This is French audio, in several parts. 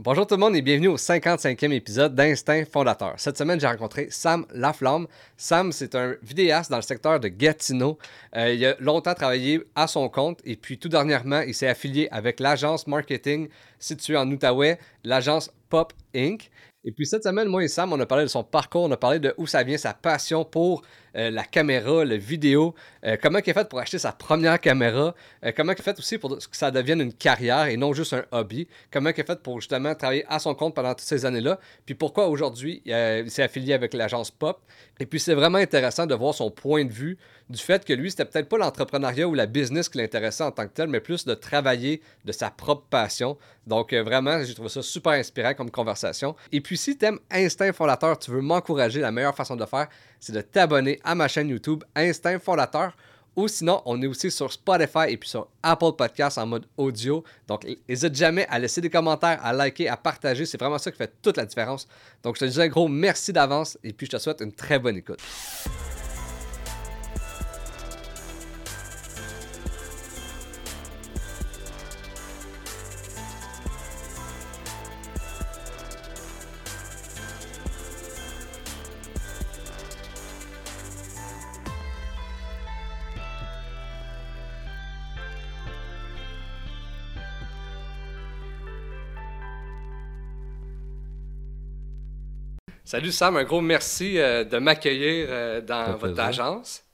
Bonjour tout le monde et bienvenue au 55e épisode d'Instinct Fondateur. Cette semaine, j'ai rencontré Sam Laflamme. Sam, c'est un vidéaste dans le secteur de Gatineau. Euh, il a longtemps travaillé à son compte et puis tout dernièrement, il s'est affilié avec l'agence marketing située en Outaouais, l'agence Pop Inc. Et puis cette semaine, moi et Sam, on a parlé de son parcours, on a parlé de où ça vient sa passion pour euh, la caméra, le vidéo, euh, comment il a fait pour acheter sa première caméra, euh, comment il fait aussi pour que ça devienne une carrière et non juste un hobby, comment il a fait pour justement travailler à son compte pendant toutes ces années-là, puis pourquoi aujourd'hui il s'est affilié avec l'agence Pop? Et puis c'est vraiment intéressant de voir son point de vue du fait que lui, c'était peut-être pas l'entrepreneuriat ou la business qui l'intéressait en tant que tel, mais plus de travailler de sa propre passion. Donc vraiment, j'ai trouvé ça super inspirant comme conversation. Et puis si tu aimes Instinct Fondateur, tu veux m'encourager, la meilleure façon de le faire, c'est de t'abonner à ma chaîne YouTube Instinct Fondateur. Ou sinon, on est aussi sur Spotify et puis sur Apple Podcasts en mode audio. Donc, n'hésite jamais à laisser des commentaires, à liker, à partager. C'est vraiment ça qui fait toute la différence. Donc, je te dis un gros merci d'avance et puis je te souhaite une très bonne écoute. Salut Sam, un gros merci euh, de m'accueillir euh, dans votre agence.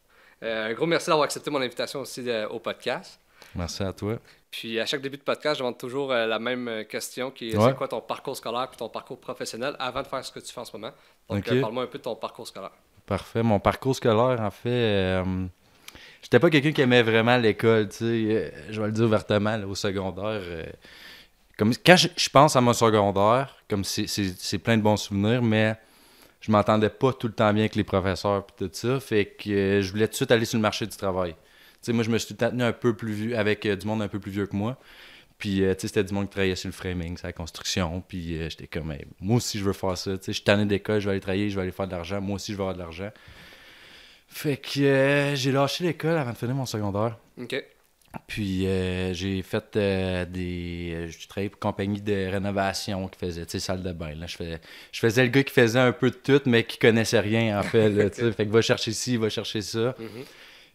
Euh, un gros merci d'avoir accepté mon invitation aussi au podcast. Merci à toi. Puis à chaque début de podcast, je demande toujours la même question qui est c'est quoi ton parcours scolaire puis ton parcours professionnel avant de faire ce que tu fais en ce moment? Donc parle-moi un peu de ton parcours scolaire. Parfait. Mon parcours scolaire, en fait, j'étais pas quelqu'un qui aimait vraiment l'école, tu sais. je vais le dire ouvertement, au secondaire. comme, quand je, pense à mon secondaire, comme c'est plein de bons souvenirs, mais je m'entendais pas tout le temps bien avec les professeurs et tout ça. Fait que euh, je voulais tout de suite aller sur le marché du travail. sais, moi, je me suis tenu un peu plus vieux, avec euh, du monde un peu plus vieux que moi. Puis, euh, tu sais, c'était du monde qui travaillait sur le framing, sur la construction. Puis, j'étais comme, moi aussi, je veux faire ça. Tu sais, je suis tanné d'école, je vais aller travailler, je vais aller faire de l'argent. Moi aussi, je veux avoir de l'argent. Fait que j'ai lâché l'école avant de finir mon secondaire. Puis euh, j'ai fait euh, des. Euh, je travaillais pour une compagnie de rénovation qui faisait, tu sais, salle de bain. Là. Je, faisais, je faisais le gars qui faisait un peu de tout, mais qui connaissait rien, en fait. Là, fait que va chercher ci, va chercher ça. Mm-hmm.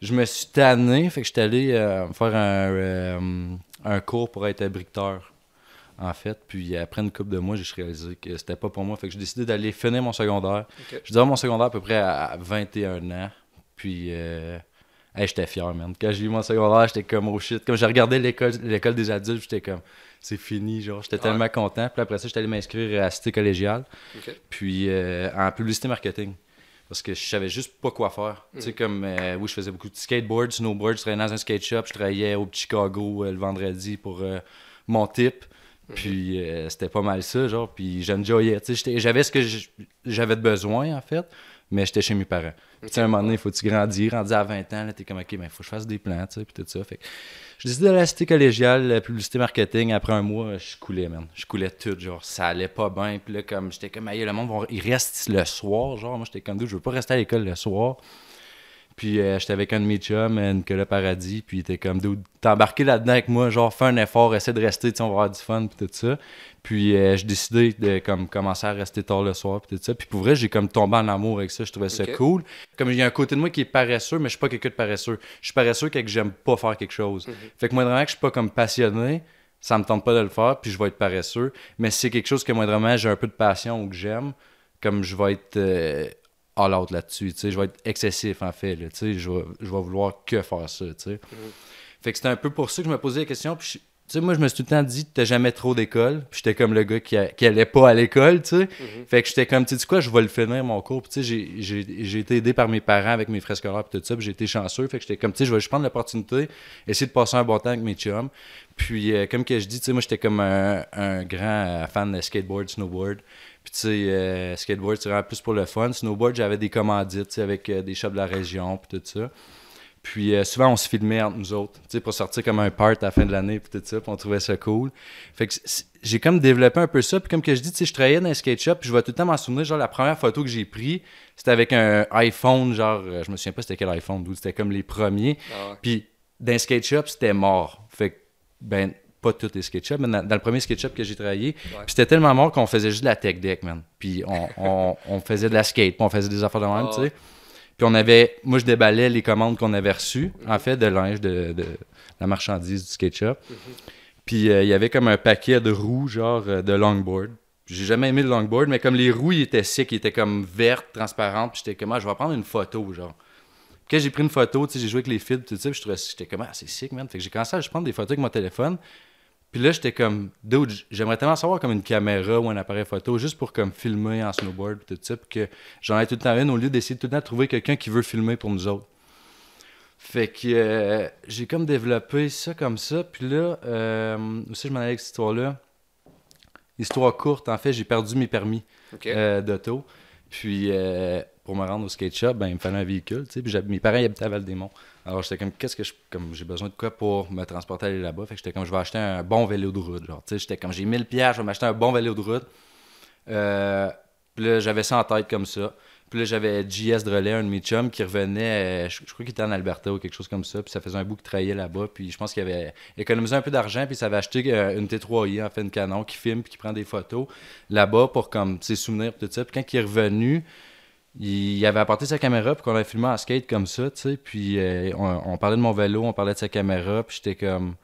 Je me suis tanné, fait que j'étais allé faire un, un, cours pour être briqueteur, en fait. Puis après une couple de mois, j'ai réalisé que c'était pas pour moi. Fait que j'ai décidé d'aller finir mon secondaire. Je dirais mon secondaire à peu près à 21 ans. Puis Hey, j'étais fier, man. Quand j'ai eu mon secondaire, j'étais comme oh shit. Comme j'ai regardé l'école des adultes, j'étais comme c'est fini, genre. J'étais tellement content. Puis après ça, j'étais allé m'inscrire à Cité collégiale. Puis euh, en publicité marketing. Parce que je savais juste pas quoi faire. Tu sais, mm. comme, euh, oui, je faisais beaucoup de skateboard, snowboard. Je travaillais dans un skate shop. Je travaillais au Chicago euh, le vendredi pour mon type. Mm-hmm. Puis c'était pas mal ça, genre. Puis j'enjoyais. Tu sais, j'avais ce que j'avais de besoin, en fait mais j'étais chez mes parents. Puis, à un moment donné, il faut tu grandir. Rendu à 20 ans, là, t'es comme, OK, il ben, faut que je fasse des plans, tu sais, puis tout ça. Fait je décidé de la cité collégiale, la publicité marketing. Après un mois, je coulais, man. Je coulais tout, genre, ça allait pas bien. Puis là, comme, j'étais comme, le monde, il reste le soir, genre, moi, j'étais comme, je veux pas rester à l'école le soir. Puis euh, j'étais avec un de mes chums, euh, Nicolas Paradis, puis il était comme, t'es embarqué là-dedans avec moi, genre, fais un effort, essaie de rester, tu on va avoir du fun, puis tout ça. Puis euh, j'ai décidé de comme, commencer à rester tard le soir, puis tout ça. Puis pour vrai, j'ai comme tombé en amour avec ça, je trouvais ça cool. Comme il y a un côté de moi qui est paresseux, mais je suis pas quelqu'un de paresseux. Je suis paresseux quand j'aime pas faire quelque chose. Mhm. Fait que moi, vraiment, que je suis pas comme passionné, ça me tente pas de le faire, puis je vais être paresseux. Mais si c'est quelque chose que moi, vraiment, j'ai un peu de passion ou que j'aime, comme je vais être out là-dessus. Je vais être excessif en fait. Là, je, vais, je vais vouloir que faire ça. Mm-hmm. Fait que c'était un peu pour ça que je me posais la question. Puis sais, moi, je me suis tout le temps dit, t'as jamais trop d'école. Puis j'étais comme le gars qui, qui allait pas à l'école, tu sais. Mm-hmm. Fait que j'étais comme, tu sais quoi, je vais le finir, mon cours. Puis tu sais, j'ai été aidé par mes parents avec mes frais scolaires, puis tout ça. Puis j'ai été chanceux. Fait que j'étais comme, tu sais, je vais juste prendre l'opportunité, essayer de passer un bon temps avec mes chums. Puis, euh, comme que je dis, tu sais, moi, j'étais comme un, un, grand fan de skateboard, snowboard. Puis, tu sais, euh, skateboard, c'est vraiment plus pour le fun. Snowboard, j'avais des commandites, avec euh, des shops de la région, puis tout ça. Puis, euh, souvent, on se filmait entre nous autres, tu sais, pour sortir comme un part à la fin de l'année, puis tout ça, puis on trouvait ça cool. Fait que j'ai comme développé un peu ça. Puis, comme que je dis, tu sais, je travaillais dans un skate shop, puis je vais tout le temps m'en souvenir, genre, la première photo que j'ai prise, c'était avec un iPhone, genre, je me souviens pas c'était quel iPhone, c'était comme les premiers. Ah puis, dans un skate shop, c'était mort. Fait que, ben, pas tous les SketchUp, mais dans, dans le premier SketchUp que j'ai travaillé, puis c'était tellement mort qu'on faisait juste de la tech deck, man. Puis on, on, on faisait de la skate, puis on faisait des affaires de même, tu sais. Puis on avait, moi je déballais les commandes qu'on avait reçues, en fait, de linge, de, de la marchandise du SketchUp. Puis euh, il y avait comme un paquet de roues, genre euh, de longboard. J'ai jamais aimé le longboard, mais comme les roues, ils étaient secs, ils étaient comme vertes, transparentes. Puis j'étais comme, ah, je vais prendre une photo, genre. Puis quand j'ai pris une photo, tu sais, j'ai joué avec les fils, tout ça, puis j'étais comme, ah, c'est sick, man. Fait que j'ai commencé à prendre des photos avec mon téléphone. Puis là, j'étais comme, dude, j'aimerais tellement savoir comme une caméra ou un appareil photo, juste pour comme filmer en snowboard, tout ça, puis que j'en ai tout le temps une au lieu d'essayer tout le temps de trouver quelqu'un qui veut filmer pour nous autres. Fait que euh, j'ai comme développé ça comme ça. Puis là, euh, aussi, je m'en allais avec cette histoire-là. Histoire courte, en fait, j'ai perdu mes permis euh, d'auto. Puis pour me rendre au skate shop, ben, il me fallait un véhicule. Puis mes parents ils habitaient à Val-des-Monts. Alors j'étais comme, qu'est-ce que je. Comme j'ai besoin de quoi pour me transporter aller là-bas? Fait que j'étais comme, je vais acheter un bon vélo de route. Genre, tu sais, j'étais comme, j'ai 1000 pièces, je vais m'acheter un bon vélo de route. Euh, puis là, j'avais ça en tête comme ça. Puis là, j'avais JS relais, un de mes chums, qui revenait, euh, je, crois qu'il était en Alberta ou quelque chose comme ça. Puis ça faisait un bout qu'il travaillait là-bas. Puis je pense qu'il avait économisé un peu d'argent. Puis ça avait acheté euh, une T3i, en fait, une canon, qui filme puis qui prend des photos là-bas pour comme ses souvenirs tout ça. Puis quand il est revenu, il avait apporté sa caméra puis qu'on avait filmé en skate comme ça, tu sais. Puis euh, on, on parlait de mon vélo, on parlait de sa caméra. Puis j'étais comme...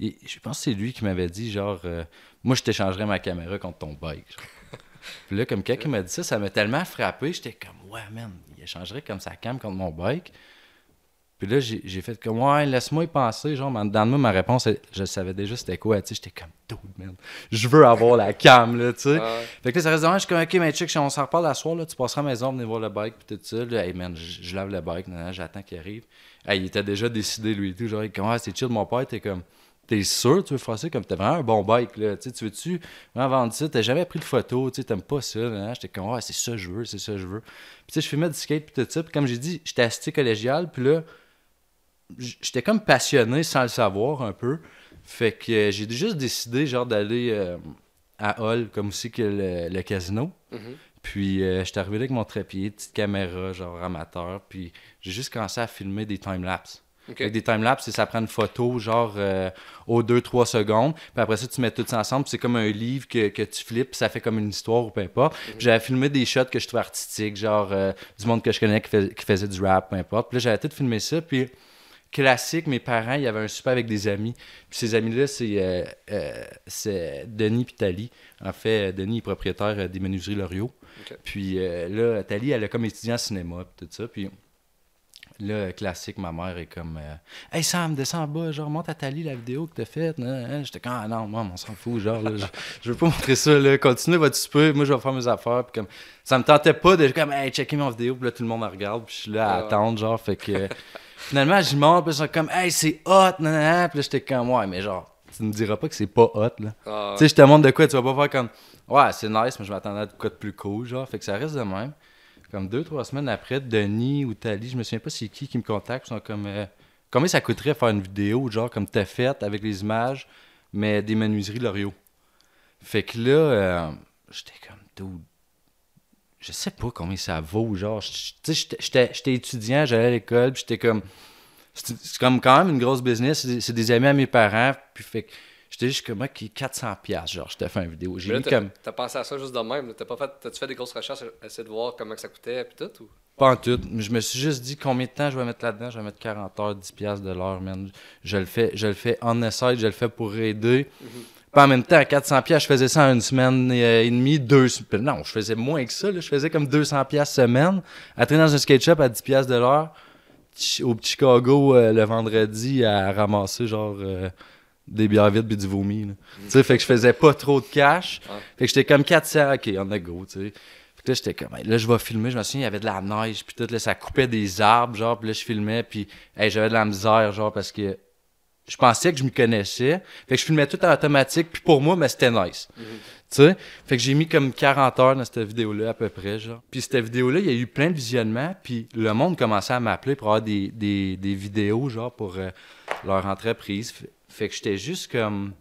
je pense que c'est lui qui m'avait dit, genre... euh, moi, je t'échangerais ma caméra contre ton bike. genre. Puis là, comme quelqu'un m'a dit ça, ça m'a tellement frappé. J'étais comme, ouais, man, il échangerait comme sa cam contre mon bike. Puis là, j'ai fait comme, ouais, laisse-moi y penser. Genre, dans moi, ma réponse, je savais déjà c'était quoi. Tu sais, j'étais comme, dude, man, je veux avoir la cam, là, tu sais. Ah. Fait que là, ça reste même, je suis comme, ok, mais check, on s'en reparle la soir, là, tu passeras à la maison, venir voir le bike, puis tout ça. Là, hey, man, je, lave le bike, j'attends qu'il arrive. Hey, il était déjà décidé, lui et tout. Genre, comment ah, c'est chill, mon père, t'es comme, t'es sûr, tu veux faire ça, comme, t'as vraiment un bon bike, là, tu sais, tu veux-tu vraiment vendre ça, t'as jamais pris de photo, tu sais, t'aimes pas ça, nan. J'étais comme, ouais, c'est ça que je veux, c'est ça que je veux. Puis, tu sais, je filmais du skate, puis tout ça, puis comme j'ai dit, j'étais assisté collégial, puis là, j'étais comme passionné sans le savoir un peu. Fait que euh, j'ai juste décidé genre d'aller euh, à Hall, comme aussi que le, le casino. Mhm. Puis euh, j'étais arrivé là avec mon trépied, petite caméra genre amateur, puis j'ai juste commencé à filmer des timelapses. OK. Avec des timelapses, c'est ça prend une photo genre euh, aux 2-3 secondes. Puis après ça, tu mets tout ça ensemble. puis C'est comme un livre que, que tu flippes, puis ça fait comme une histoire ou peu importe. Puis j'avais filmé des shots que je trouvais artistiques, genre euh, du monde que je connais qui, qui faisait du rap, peu importe. Puis là, j'avais tout filmé ça. Puis classique, mes parents, il y avait un super avec des amis. Puis ces amis-là, c'est euh, euh, c'est Denis puis Tali. En fait, euh, Denis est propriétaire des menuiseries Loriot. Puis euh, là, Tali, elle a comme étudié en cinéma, puis tout ça. Puis là, classique, ma mère est comme Hey Sam, descends en bas, genre, monte à Tali la vidéo que t'as faite. Nan, nan. J'étais comme Ah non, maman, on s'en fout, genre, là, je, je veux pas montrer ça, là. Continuez votre souper, moi, je vais faire mes affaires. Puis comme, ça me tentait pas de comme Hey, checker mon vidéo, puis là, tout le monde me regarde, puis je suis là à ouais. attendre, genre, fait que. Finalement, je monte, puis ils sont comme, hey, c'est hot, nan, nan, nan. Puis là, j'étais comme, ouais, mais genre, tu me diras pas que c'est pas hot, là. Ah, Tu sais, je te montre de quoi, tu vas pas faire comme, ouais, c'est nice, mais je m'attendais à de quoi de plus cool, genre. Fait que ça reste de même. Comme deux, trois semaines après, Denis ou Tali, je me souviens pas c'est qui qui me contacte, ils sont comme, euh, combien ça coûterait faire une vidéo, genre, comme t'as faite avec les images, mais des menuiseries Loriot. Fait que là, euh, j'étais comme, dude, je sais pas combien ça vaut, genre, tu sais, j'étais- étudiant, j'allais à l'école, puis j'étais comme, c'est comme quand même une grosse business, c'est des- amis à mes parents, puis fait que j'étais juste comme, ok, 400 pièces genre, je te fais une vidéo. J'ai mis comme, t'as pensé à ça juste de même. T'as pas fait, t'as-tu fait des grosses recherches, essayer de voir comment que ça coûtait puis tout ou? pas en tout, mais je me suis juste dit combien de temps je vais mettre là-dedans, je vais mettre 40 heures, 10 pièces de l'heure, man. Je le fais, je le fais on je le fais pour aider. Puis en même temps, à 400 pièces, je faisais ça en une semaine et, euh, demie, deux... Non, je faisais moins que ça, là. je faisais comme 200 pièces semaine, à traîner dans un skate shop à 10 pièces de l'heure, au Chicago euh, le vendredi à ramasser genre euh, des bières vides puis du vomi. Tu sais, fait que je faisais pas trop de cash. Ouais. Fait que j'étais comme 400, ok, on a go, tu sais. Fait que là, j'étais comme, hey, là, je vais filmer. Je me souviens, il y avait de la neige, puis tout, là, ça coupait des arbres, genre, puis là, je filmais, puis hey, j'avais de la misère, genre, parce que je pensais que je me connaissais. Fait que je filmais tout en automatique, puis pour moi, mais c'était nice. Tu sais? Fait que j'ai mis comme 40 heures dans cette vidéo-là, à peu près, genre. Puis cette vidéo-là, il y a eu plein de visionnements, puis le monde commençait à m'appeler pour avoir des, des, des vidéos, genre, pour euh, leur entreprise. Fait, que j'étais juste comme...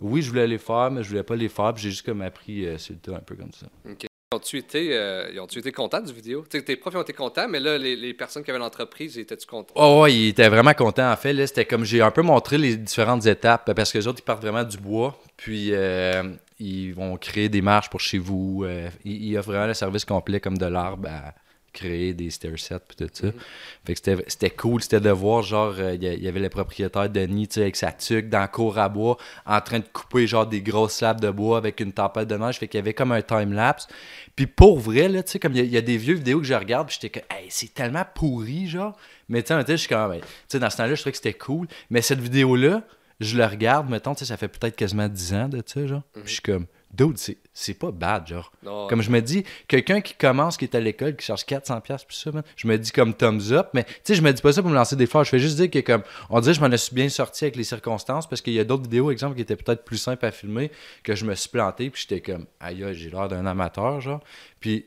Oui, je voulais les faire, mais je voulais pas les faire, puis j'ai juste comme appris euh, sur le un peu comme ça. Ont-tu été, euh, ils ont été contents du vidéo? T'sais, tes profs ont été contents, mais là, les, personnes qui avaient l'entreprise, étaient-tu contents? Oh, ouais, ils étaient vraiment contents. En fait, là, c'était comme j'ai un peu montré les différentes étapes parce que les autres, ils partent vraiment du bois. Puis, euh, ils vont créer des marches pour chez vous. euh, ils, ils offrent vraiment le service complet comme de l'arbre à créer des stair sets puis tout ça. Mhm. Fait que c'était- cool, c'était de voir genre euh, il y, avait le propriétaire Denis tu sais avec sa tuque dans la cour à bois en train de couper genre des grosses slabs de bois avec une tempête de neige, fait qu'il y avait comme un time lapse. Puis pour vrai là, tu sais comme il y, a- il y a des vieux vidéos que je regarde, puis j'étais comme hey, c'est tellement pourri genre. Mais tu sais même je suis comme ben, tu sais dans ce temps-là, je trouvais que c'était cool, mais cette vidéo là, je le regarde, mettons, tu sais ça fait peut-être quasiment 10 ans de ça genre. Puis je suis comme dude, c'est c'est pas bad genre. Non. Comme je me dis, quelqu'un qui commence, qui est à l'école, qui cherche 400$ pièces plus ça, man, je me dis comme thumbs up, mais tu sais, je me dis pas ça pour me lancer des fleurs. Je fais juste dire que, comme, on dirait que je m'en suis bien sorti avec les circonstances parce qu'il y a d'autres vidéos, exemple, qui étaient peut-être plus simples à filmer, que je me suis planté, puis j'étais comme, aïe, j'ai l'air d'un amateur, genre. Puis,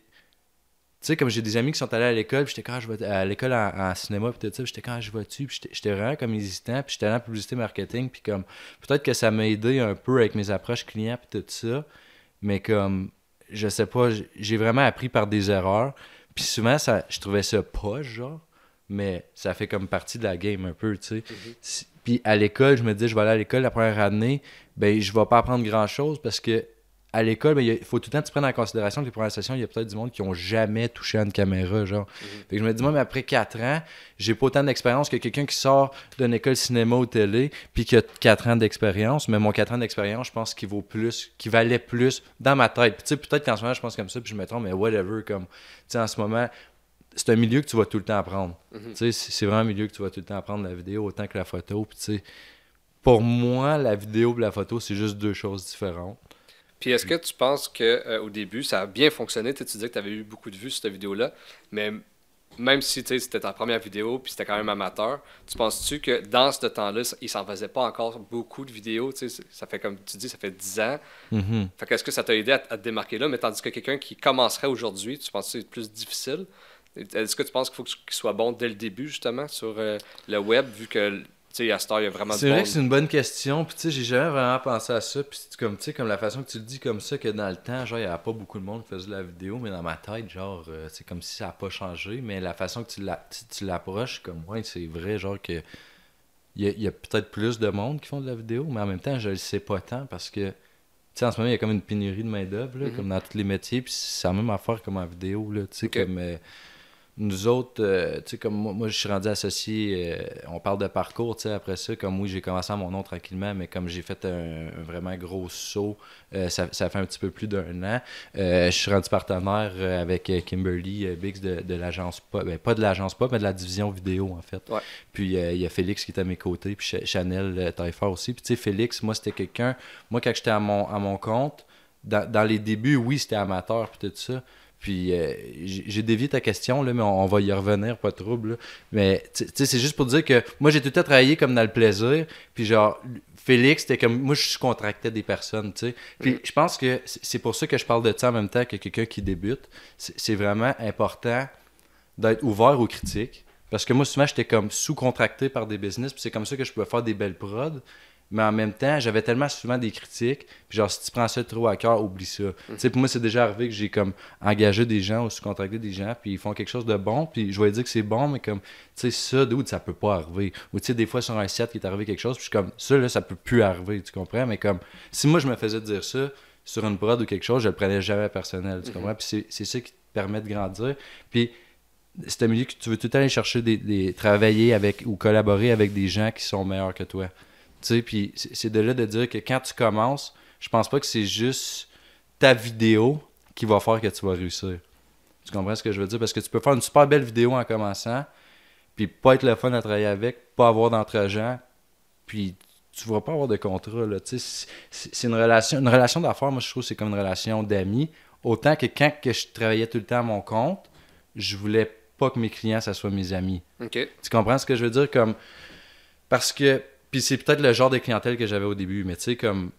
sais, comme j'ai des amis qui sont allés à l'école, puis j'étais quand je vais à l'école en, en cinéma, puis tout ça, j'étais quand je vais dessus, puis j'étais- vraiment comme hésitant, puis j'étais allé en publicité marketing, puis comme, peut-être que ça m'a aidé un peu avec mes approches clients, puis tout ça, mais comme, je sais pas, j'ai vraiment appris par des erreurs, puis souvent, ça, je trouvais ça poche, genre, mais ça fait comme partie de la game un peu, tu sais. Si- Puis à l'école, je me dis, je vais aller à l'école la première année, ben, je vais pas apprendre grand-chose parce que à l'école, il faut tout le temps que tu prennes en considération que les premières sessions, il y a peut-être du monde qui ont jamais touché à une caméra, genre. Fait que je me dis, moi, mais après 4 ans, j'ai pas autant d'expérience que quelqu'un qui sort d'une école cinéma ou télé, puis qui a 4 ans d'expérience. Mais mon 4 ans d'expérience, je pense qu'il vaut plus, qu'il valait plus dans ma tête. Puis tu sais, peut-être qu'en ce moment, je pense comme ça, puis je me trompe, mais whatever, comme, tu sais, en ce moment, c'est un milieu que tu vas tout le temps apprendre. Tu sais, c'est c'est vraiment un milieu que tu vas tout le temps apprendre, la vidéo autant que la photo. Puis tu sais, pour moi, la vidéo et la photo, c'est juste deux choses différentes. Puis est-ce que tu penses que euh, au début, ça a bien fonctionné? Tu sais, tu disais que tu avais eu beaucoup de vues sur cette vidéo-là, mais même si c'était ta première vidéo puis c'était quand même amateur, tu penses-tu que dans ce temps-là, il s'en faisait pas encore beaucoup de vidéos? Ça fait comme tu dis, ça fait 10 ans. Mhm. Fait que est-ce que ça t'a aidé à, à te démarquer là? Mais tandis que quelqu'un qui commencerait aujourd'hui, tu penses que c'est plus difficile? Est-ce que tu penses qu'il faut qu'il soit bon dès le début, justement, sur euh, le web, vu que, sais, à cette heure, il y a vraiment C'est vrai monde. que c'est une bonne question. Puis tu sais, j'ai jamais vraiment pensé à ça. Puis comme, tu sais, comme la façon que tu le dis comme ça, que dans le temps, genre, il n'y avait pas beaucoup de monde qui faisait de la vidéo, mais dans ma tête, genre, euh, c'est comme si ça n'a pas changé. Mais la façon que tu la- tu- tu l'approches, comme, ouais, c'est vrai, genre, que il y a, il y a peut-être plus de monde qui font de la vidéo, mais en même temps, je le sais pas tant parce que, tu sais, en ce moment, il y a comme une pénurie de main-d'œuvre, là, Mhm. comme dans tous les métiers. Puis c'est la même affaire comme en vidéo, là, tu sais, comme. euh, nous autres, euh, tu sais, comme moi, moi, je suis rendu associé, euh, on parle de parcours, tu sais, après ça, comme oui, j'ai commencé à mon nom tranquillement, mais comme j'ai fait un, un vraiment gros saut, euh, ça, ça fait un petit peu plus d'un an. Je suis rendu partenaire avec Kimberly Biggs de, de l'agence Pop, ben, pas de l'agence Pop, mais de la division vidéo, en fait. Ouais. Puis il y a Félix qui est à mes côtés, puis Ch- Chanel Taillefer aussi. Puis tu sais, Félix, moi, c'était quelqu'un, moi, quand j'étais à mon, à mon compte, dans, dans les débuts, oui, c'était amateur, puis tout ça. Puis euh, j'ai dévié ta question, là, mais on, on va y revenir, pas de trouble. là. Mais tu tu sais, c'est juste pour dire que moi, j'ai tout le temps travaillé comme dans le plaisir. Puis genre, Félix, c'était comme. Moi, je contractais des personnes, tu sais. Puis je pense que c'est pour ça que je parle de ça en même temps que quelqu'un qui débute. C'est c'est vraiment important d'être ouvert aux critiques. Parce que moi, souvent, j'étais comme sous-contracté par des business, puis c'est comme ça que je pouvais faire des belles prods. Mais en même temps, j'avais tellement souvent des critiques. Puis genre, si tu prends ça trop à cœur, oublie ça. Tu sais, pour moi, c'est déjà arrivé que j'ai comme engagé des gens ou sous-contracté des gens, puis ils font quelque chose de bon, puis je vais dire que c'est bon, mais comme, tu sais, ça, d'où ça peut pas arriver. Ou tu sais, des fois, sur un set, il est arrivé quelque chose, puis je suis comme, ça, là, ça peut plus arriver, tu comprends? Mais comme, si moi, je me faisais dire ça sur une prod ou quelque chose, je le prenais jamais personnel, tu comprends? Puis c'est- c'est ça qui te permet de grandir. Puis c'est un milieu que tu veux tout le temps aller chercher des, des- travailler avec ou collaborer avec des gens qui sont meilleurs que toi. Tu sais, puis c'est de là de dire que quand tu commences, je pense pas que c'est juste ta vidéo qui va faire que tu vas réussir. Tu comprends ce que je veux dire? Parce que tu peux faire une super belle vidéo en commençant, puis pas être le fun à travailler avec, pas avoir d'entre-gens, puis tu vas pas avoir de contrat. Là. Tu sais, C'est une relation, une relation d'affaires, moi je trouve que c'est comme une relation d'amis. Autant que quand que je travaillais tout le temps à mon compte, je voulais pas que mes clients, ça soit mes amis. Tu comprends ce que je veux dire? Comme... Parce que. Puis c'est peut-être le genre de clientèle que j'avais au début, mais tu sais, comme.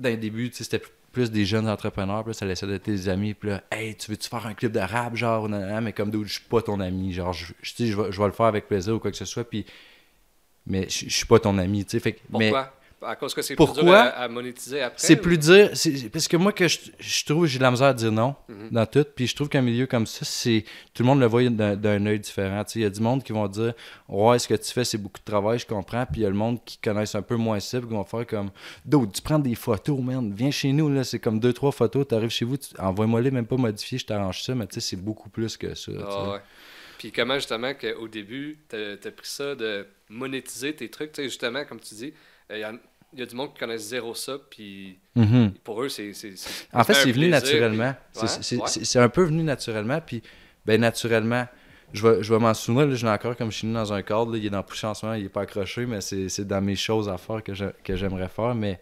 Le début, tu sais, c'était plus des jeunes entrepreneurs, là, ça laissait d'être tes amis, puis là, hey, tu veux-tu faire un clip de rap, genre, mais comme d'où je suis pas ton ami, genre, je, je, je, vais, je vais le faire avec plaisir ou quoi que ce soit, puis. Mais je, suis pas ton ami, tu sais. Fait que- mais Pourquoi? À cause que c'est plus dur à, à monétiser après. C'est ou- plus dire. c'est- Parce que moi, que je, je trouve, j'ai de la misère à dire non Mhm. dans tout. Puis je trouve qu'un milieu comme ça, c'est tout le monde le voit d'un œil différent. Tu Il y a du monde qui vont dire Ouais, ce que tu fais, c'est beaucoup de travail, je comprends. Puis il y a le monde qui connaissent un peu moins ça, puis qui vont faire comme D'autres, tu prends des photos, man. Viens chez nous, là. C'est comme deux, trois photos. Tu arrives chez vous, tu- envoie-moi les, même pas modifié, je t'arrange ça. Mais tu sais, c'est beaucoup plus que ça. tu ouais. Puis comment justement qu'au début, t'as as pris ça de monétiser tes trucs, tu sais, justement, comme tu dis, il y, a- y a du monde qui connaissent zéro ça, puis Mhm. pour eux, c'est... En fait, c'est venu naturellement. puis- C'est- Ouais, C'est ouais. c'est- c'est un peu venu naturellement. Puis, ben, naturellement, je vais, je vais m'en souvenir. Là, je l'ai encore comme je suis venu dans un cadre. là, il est dans le en ce moment, il est pas accroché, mais c'est dans mes choses à faire que j'aimerais faire. Mais,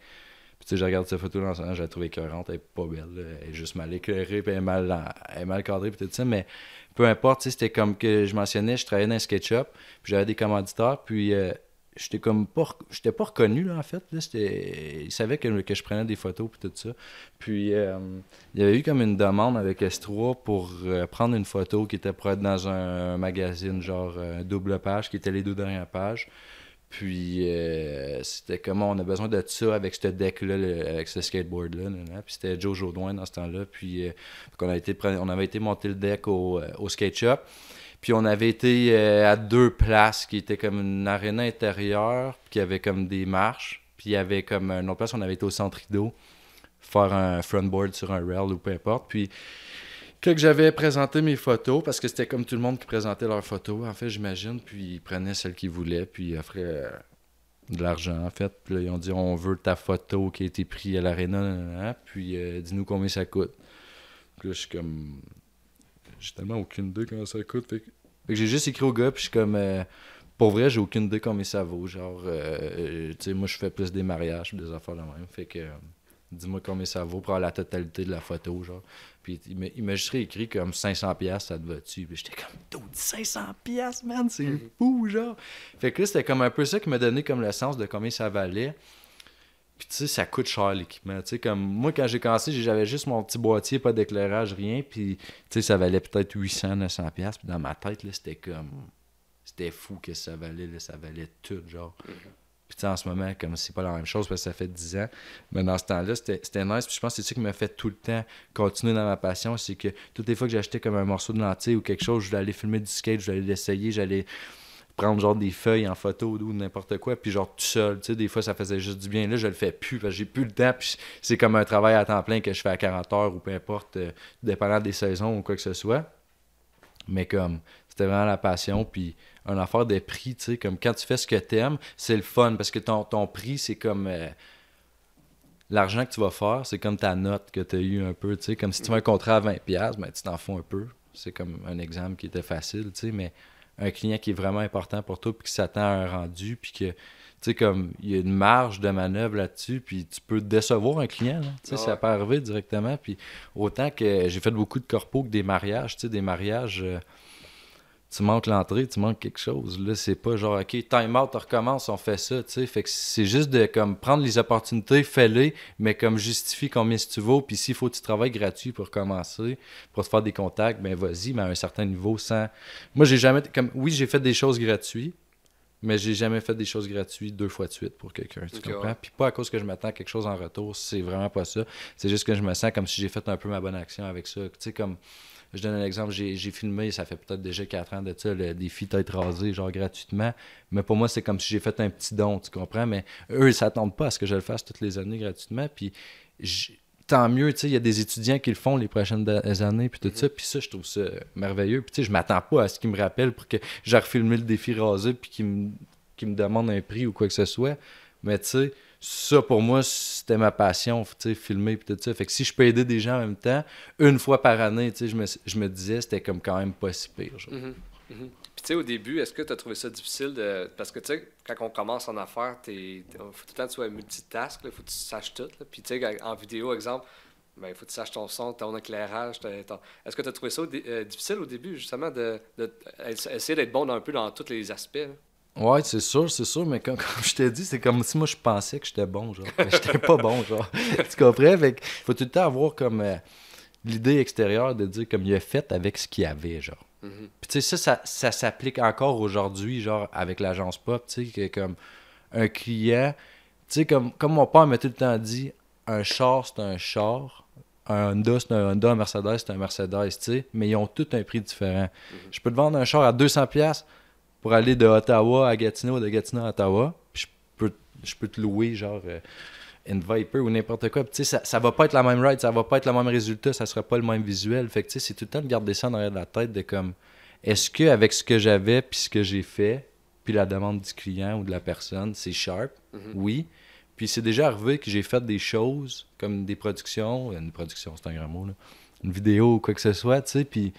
puis, tu sais, je regarde cette photo dans ce je la trouve écœurante. Elle est pas belle. là. Elle est juste mal éclairée, puis elle est mal, elle est mal cadrée, puis tout ça. Mais peu importe, tu sais, c'était comme que je mentionnais, je travaillais dans un SketchUp, puis j'avais des commanditaires, puis. euh, J'étais comme pas, j'étais pas reconnu là en fait. Là, C'était- ils savaient que, que je prenais des photos puis tout ça. Puis euh, il y avait eu comme une demande avec S3 pour euh, prendre une photo qui était pour être dans un, magazine, genre euh, double page, qui était les deux dernières pages. Puis c'était comment on a besoin de ça avec ce deck-là, le- avec ce skateboard-là. nan, nan. Puis c'était Joe Jodoin dans ce temps-là. Puis a été, on avait été monter le deck au, au skate shop. Puis on avait été euh, à deux places qui étaient comme une aréna intérieure, puis qui avait comme des marches. Puis il y avait comme une autre place, on avait été au centre rideau faire un frontboard sur un rail ou peu importe. Puis quand j'avais présenté mes photos, parce que c'était comme tout le monde qui présentait leurs photos, en fait, j'imagine, puis ils prenaient celles qu'ils voulaient, puis ils offraient euh, de l'argent, en fait. Puis là, ils ont dit, on veut ta photo qui a été prise à l'aréna, puis euh, dis-nous combien ça coûte. Puis là, je suis comme... J'ai tellement aucune idée comment ça coûte. Fait que, fait que j'ai juste écrit au gars, puis je suis comme... euh, pour vrai, j'ai aucune idée combien ça vaut. Genre, euh, euh, tu sais, moi, je fais plus des mariages, des affaires de même. Fait que... Dis-moi combien ça vaut pour avoir la totalité de la photo, genre. Puis il m'a- il m'a juste écrit comme 500$, piastres, ça te va-tu? Puis j'étais comme, dude, 500$, piastres, man, c'est fou, genre. Fait que là, c'était comme un peu ça qui m'a donné comme le sens de combien ça valait. Puis tu sais, ça coûte cher l'équipement. Tu sais, comme moi, quand j'ai commencé, j'avais juste mon petit boîtier, pas d'éclairage, rien. Puis tu sais, ça valait peut-être 800, 900$. piastres. Puis dans ma tête, là, c'était comme. C'était fou que ça valait, là, ça valait tout, genre. Puis tu sais, en ce moment, comme c'est pas la même chose parce que ça fait 10 ans, mais dans ce temps-là, c'était nice. Puis je pense que c'est ça qui m'a fait tout le temps continuer dans ma passion. C'est que toutes les fois que j'achetais comme un morceau de lentille ou quelque chose, je voulais aller filmer du skate, je voulais l'essayer, j'allais prendre genre des feuilles en photo ou n'importe quoi, puis genre tout seul. Tu sais, des fois, ça faisait juste du bien. Là, je le fais plus parce que j'ai plus le temps. Puis c'est comme un travail à temps plein que je fais à 40 heures ou peu importe, euh, dépendant des saisons ou quoi que ce soit. Mais comme, c'était vraiment la passion. Puis un affaire de prix, tu sais, comme quand tu fais ce que t'aimes, c'est le fun parce que ton, ton prix, c'est comme. euh, L'argent que tu vas faire, c'est comme ta note que tu as eu un peu, tu sais, comme si tu as un contrat à 20$, ben, tu t'en fous un peu. C'est comme un exemple qui était facile, tu sais, mais un client qui est vraiment important pour toi, puis qui s'attend à un rendu, puis que, tu sais, comme, il y a une marge de manœuvre là-dessus, puis tu peux décevoir un client, là. tu sais, Ah ça ouais. peut arriver directement, puis autant que j'ai fait beaucoup de corpos que des mariages, tu sais, des mariages, euh, tu manques l'entrée, tu manques quelque chose, là, c'est pas genre, OK, time out, on recommence, on fait ça, tu sais, fait que c'est juste de, comme, prendre les opportunités, fais-les, mais comme, justifie combien si tu vaux, puis s'il faut que tu travailles gratuit pour commencer, pour te faire des contacts, ben vas-y, mais à un certain niveau, sans... Moi, j'ai jamais, comme, oui, j'ai fait des choses gratuites, mais j'ai jamais fait des choses gratuites deux fois de suite pour quelqu'un, tu comprends? ouais. Puis pas à cause que je m'attends à quelque chose en retour, c'est vraiment pas ça. C'est juste que je me sens comme si j'ai fait un peu ma bonne action avec ça. Tu sais, comme, je donne un exemple, j'ai filmé, ça fait peut-être déjà 4 ans de ça, le défi tête rasée, genre gratuitement. Mais pour moi, c'est comme si j'ai fait un petit don, tu comprends? Mais eux, ils s'attendent pas à ce que je le fasse toutes les années gratuitement. Puis tant mieux, tu sais, il y a des étudiants qui le font les prochaines années, puis tout ça. Puis ça, je trouve ça merveilleux. Puis tu sais, je m'attends pas à ce qu'ils me rappellent pour que j'ai refilmé le défi rasé, puis qu'ils me, qu'ils me demandent un prix ou quoi que ce soit. Mais tu sais, ça pour moi, c'était ma passion, filmer puis tout ça. Fait que si je peux aider des gens en même temps, une fois par année, je me, je me disais, c'était comme quand même pas si pire. Mhm, mhm. Puis tu sais, au début, est-ce que tu as trouvé ça difficile de. Parce que tu sais, quand on commence en affaires, il faut tout le temps que tu sois multitask, il faut que tu saches tout. Puis tu sais, en vidéo, exemple, il faut que tu saches ton son, ton éclairage. ton- Est-ce que tu as trouvé ça euh, difficile au début, justement, de, essayer d'être bon un peu dans tous les aspects? Ouais, c'est sûr, c'est sûr, mais comme, comme je t'ai dit, c'est comme si moi je pensais que j'étais bon, genre. J'étais pas bon, genre. tu comprends? Fait que faut tout le temps avoir comme euh, l'idée extérieure de dire comme il a fait avec ce qu'il y avait, genre. Mhm. Puis tu sais, ça, ça, ça s'applique encore aujourd'hui, genre, avec l'agence pop, tu sais, que comme un client, sais, comme, comme mon père m'a tout le temps dit, un char, c'est un char. Un Honda, c'est un Honda. Un Mercedes, c'est un Mercedes, tu sais. Mais ils ont tous un prix différent. Je peux te vendre un char à 200$ pour aller de Ottawa à Gatineau, de Gatineau à Ottawa. Puis je peux, je peux te louer, genre, euh, une Viper ou n'importe quoi. Puis, tu sais, ça, ça va pas être la même ride, ça va pas être le même résultat, ça sera pas le même visuel. Fait que, c'est tout le temps de garder ça dans la tête de comme, est-ce que avec ce que j'avais, puis ce que j'ai fait, puis la demande du client ou de la personne, c'est sharp? Oui. Puis c'est déjà arrivé que j'ai fait des choses comme des productions, une production, c'est un grand mot, là, une vidéo ou quoi que ce soit, tu sais, puis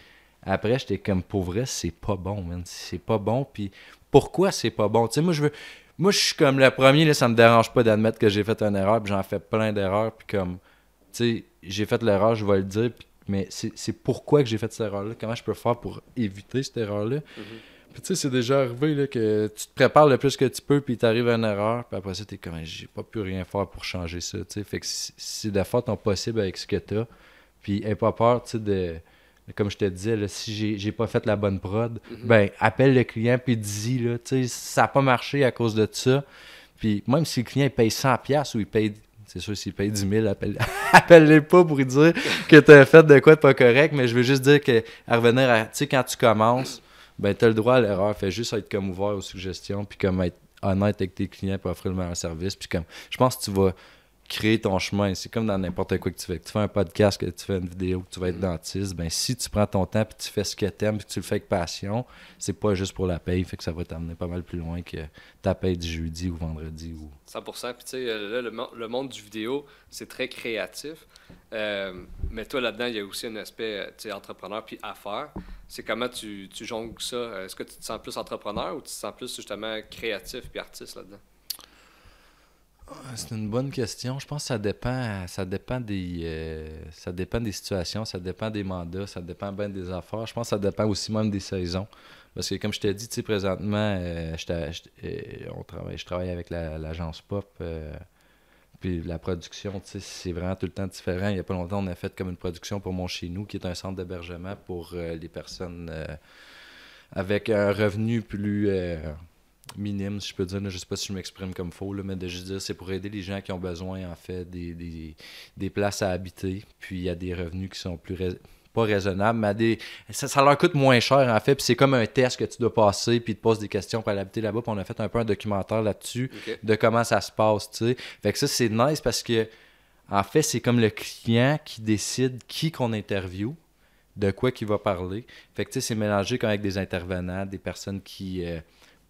après, j'étais comme, pour vrai, c'est pas bon, man. C'est pas bon, puis pourquoi c'est pas bon? Tu sais, moi, je veux... Moi, je suis comme le premier, là, ça me dérange pas d'admettre que j'ai fait une erreur, puis j'en fais plein d'erreurs, puis comme, tu sais, j'ai fait l'erreur, je vais le dire, puis- mais c'est pourquoi que j'ai fait cette erreur-là, comment je peux faire pour éviter cette erreur-là? Puis tu sais, c'est déjà arrivé là, que tu te prépares le plus que tu peux, puis t'arrives à une erreur, puis après ça, t'es comme, j'ai pas pu rien faire pour changer ça, tu sais. Fait que c'est- c'est de faire ton possible avec ce que t'as, puis aie pas peur, tu sais, de... Comme je te disais, là, si j'ai j'ai pas fait la bonne prod, ben appelle le client puis dis là, ça a pas marché à cause de ça. Puis même si le client il paye 100$ ou il paye, c'est sûr, s'il paye 10 000, appelle, appelle-les pas pour lui dire que tu as fait de quoi de pas correct, mais je veux juste dire que à revenir à, tu sais, quand tu commences, ben tu as le droit à l'erreur. Fais juste être comme ouvert aux suggestions, puis comme être honnête avec tes clients pour offrir le meilleur service. Puis comme, je pense que tu vas créer ton chemin. C'est comme dans n'importe quoi que tu fais. Que tu fais un podcast, que tu fais une vidéo, que tu vas être dentiste, ben si tu prends ton temps puis tu fais ce que tu aimes puis que tu le fais avec passion, c'est pas juste pour la paye, fait que ça va t'amener pas mal plus loin que ta paye du jeudi ou vendredi ou 100%. Puis tu sais, euh, là, le, le monde du vidéo, c'est très créatif. Euh, mais toi, là-dedans, il y a aussi un aspect, euh, tu entrepreneur puis affaires. C'est comment tu, tu jongles ça? Est-ce que tu te sens plus entrepreneur ou tu te sens plus justement créatif puis artiste là-dedans? C'est une bonne question. Je pense que ça dépend, ça dépend des, euh, ça dépend des situations, ça dépend des mandats, ça dépend bien des affaires. Je pense que ça dépend aussi même des saisons. Parce que comme je t'ai dit, tu sais, présentement, euh, j'étais- euh, on travaille, je travaille avec la- l'agence Pop. puis la production, tu sais, c'est vraiment tout le temps différent. Il n'y a pas longtemps, on a fait comme une production pour Mon Chez Nous, qui est un centre d'hébergement pour les personnes avec un revenu plus minime, si je peux dire. là. je sais pas si je m'exprime comme faux, là, mais de juste dire c'est pour aider les gens qui ont besoin, en fait, des, des, des places à habiter. Puis il y a des revenus qui sont plus rais- pas raisonnables, mais à des, ça, ça leur coûte moins cher, en fait. Puis c'est comme un test que tu dois passer, puis ils te poses des questions pour aller habiter là-bas. Puis on a fait un peu un documentaire là-dessus de comment ça se passe, tu sais. Fait que ça, c'est nice parce que, en fait, c'est comme le client qui décide qui qu'on interviewe, de quoi qu'il va parler. Fait que, tu sais, c'est mélangé comme avec des intervenants, des personnes qui euh,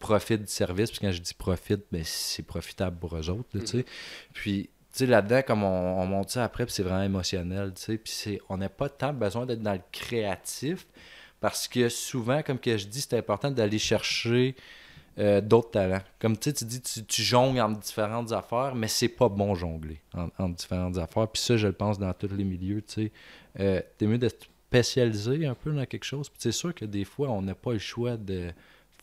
profitent du service. Puis quand je dis profite, ben, c'est profitable pour eux autres, là, tu sais. Puis, tu sais, là-dedans, comme on, on monte ça après, c'est vraiment émotionnel, tu sais. Puis c'est- on n'a pas tant besoin d'être dans le créatif parce que souvent, comme que je dis, c'est important d'aller chercher euh, d'autres talents. Comme tu sais, tu dis, tu, tu jongles entre différentes affaires, mais c'est pas bon jongler en- entre différentes affaires. Puis ça, je le pense dans tous les milieux, tu sais. Euh, T'es mieux de spécialiser un peu dans quelque chose. Puis c'est sûr que des fois, on n'a pas le choix de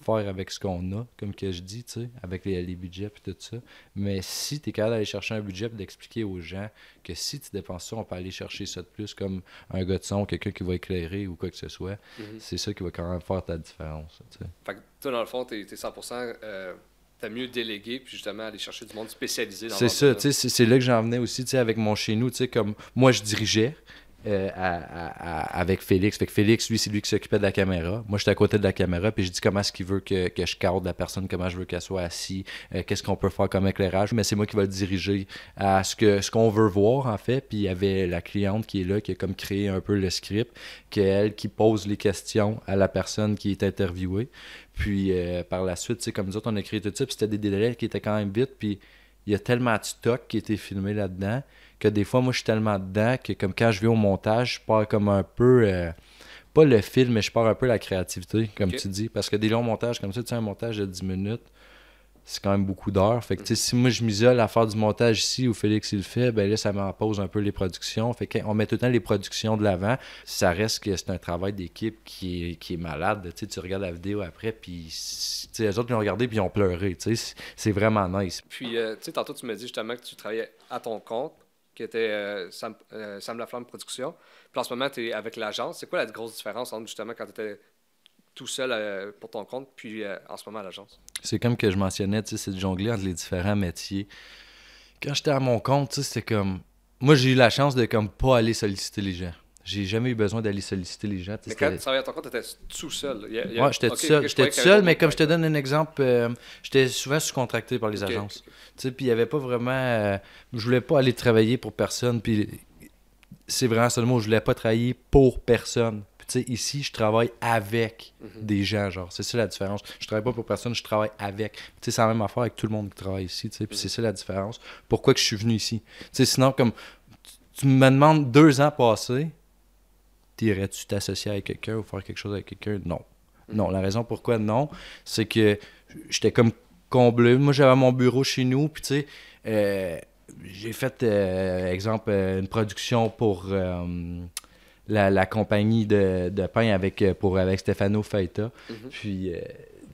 faire avec ce qu'on a, comme que je dis, tu sais, avec les, les budgets et tout ça. Mais si tu es capable d'aller chercher un budget et d'expliquer aux gens que si tu dépenses ça, on peut aller chercher ça de plus, comme un gars de son, quelqu'un qui va éclairer ou quoi que ce soit, Mhm. c'est ça qui va quand même faire ta différence. tu sais. Fait que toi, dans le fond, t'es es 100%, euh, t'as mieux délégué puis justement aller chercher du monde spécialisé dans C'est ça, tu sais, c'est c'est là que j'en venais aussi, tu sais, avec mon chez nous, tu sais, comme moi je dirigeais euh, avec Félix. Fait que Félix, lui, c'est lui qui s'occupait de la caméra. Moi, j'étais à côté de la caméra, puis je dis comment est-ce qu'il veut que, je cadre la personne, comment je veux qu'elle soit assise, euh, qu'est-ce qu'on peut faire comme éclairage. Mais c'est moi qui va le diriger à ce que ce qu'on veut voir, en fait. Puis il y avait la cliente qui est là, qui a comme créé un peu le script, qui est elle qui pose les questions à la personne qui est interviewée. Puis euh, par la suite, comme nous autres, on a créé tout ça, puis c'était des délais qui étaient quand même vite, puis il y a tellement de stock qui été filmé là-dedans que des fois, moi, je suis tellement dedans que comme quand je vais au montage, je pars comme un peu... euh, pas le film, mais je pars un peu la créativité, comme tu dis. Parce que des longs montages comme ça, tu sais, un montage de 10 minutes, c'est quand même beaucoup d'heures. Fait que, tu sais, si moi, je m'isole à faire du montage ici où Félix, il le fait, ben là, ça m'en pose un peu les productions. Fait qu'on met tout le temps les productions de l'avant. Ça reste que c'est un travail d'équipe qui est, qui est malade. Tu sais, tu regardes la vidéo après, puis, tu sais, les autres, ils ont regardé, puis ils ont pleuré. Tu sais, c'est- vraiment nice. Puis, euh, tu sais, tantôt, tu m'as dit justement que tu travaillais à ton compte, qui était euh, Sam, euh, Sam Laflamme Production. Puis en ce moment, tu es avec l'agence. C'est quoi la grosse différence entre justement quand tu étais tout seul euh, pour ton compte, puis en ce moment à l'agence? C'est comme que je mentionnais, tu sais, c'est de jongler entre les différents métiers. quand j'étais à mon compte, c'était comme. Moi, j'ai eu la chance de comme pas aller solliciter les gens. J'ai jamais eu besoin d'aller solliciter les gens. Mais quand tu travaillais à ton compte, tu étais tout seul. Ouais, j'étais tout seul. J'étais tout seul, mais comme je te donne un exemple, euh, j'étais souvent sous-contracté par les agences. Puis il n'y avait pas vraiment. Euh, je voulais pas aller travailler pour personne. Puis c'est vraiment ça le mot. Je voulais pas travailler pour personne. Puis ici, je travaille avec mhm. des gens, genre. C'est ça la différence. Je travaille pas pour personne, je travaille avec. Tu sais, c'est la même affaire avec tout le monde qui travaille ici, tu. Puis c'est ça la différence. Pourquoi que je suis venu ici? Sinon, comme tu me demandes deux ans passés, irais-tu t'associer avec quelqu'un ou faire quelque chose avec quelqu'un? Non. Non, la raison pourquoi non, c'est que j'étais comme comblé. Moi, j'avais mon bureau chez nous, puis tu sais, euh, j'ai fait, euh, exemple, euh, une production pour la, compagnie de, pain avec, pour, avec Stefano Feita. Mm-hmm. Puis,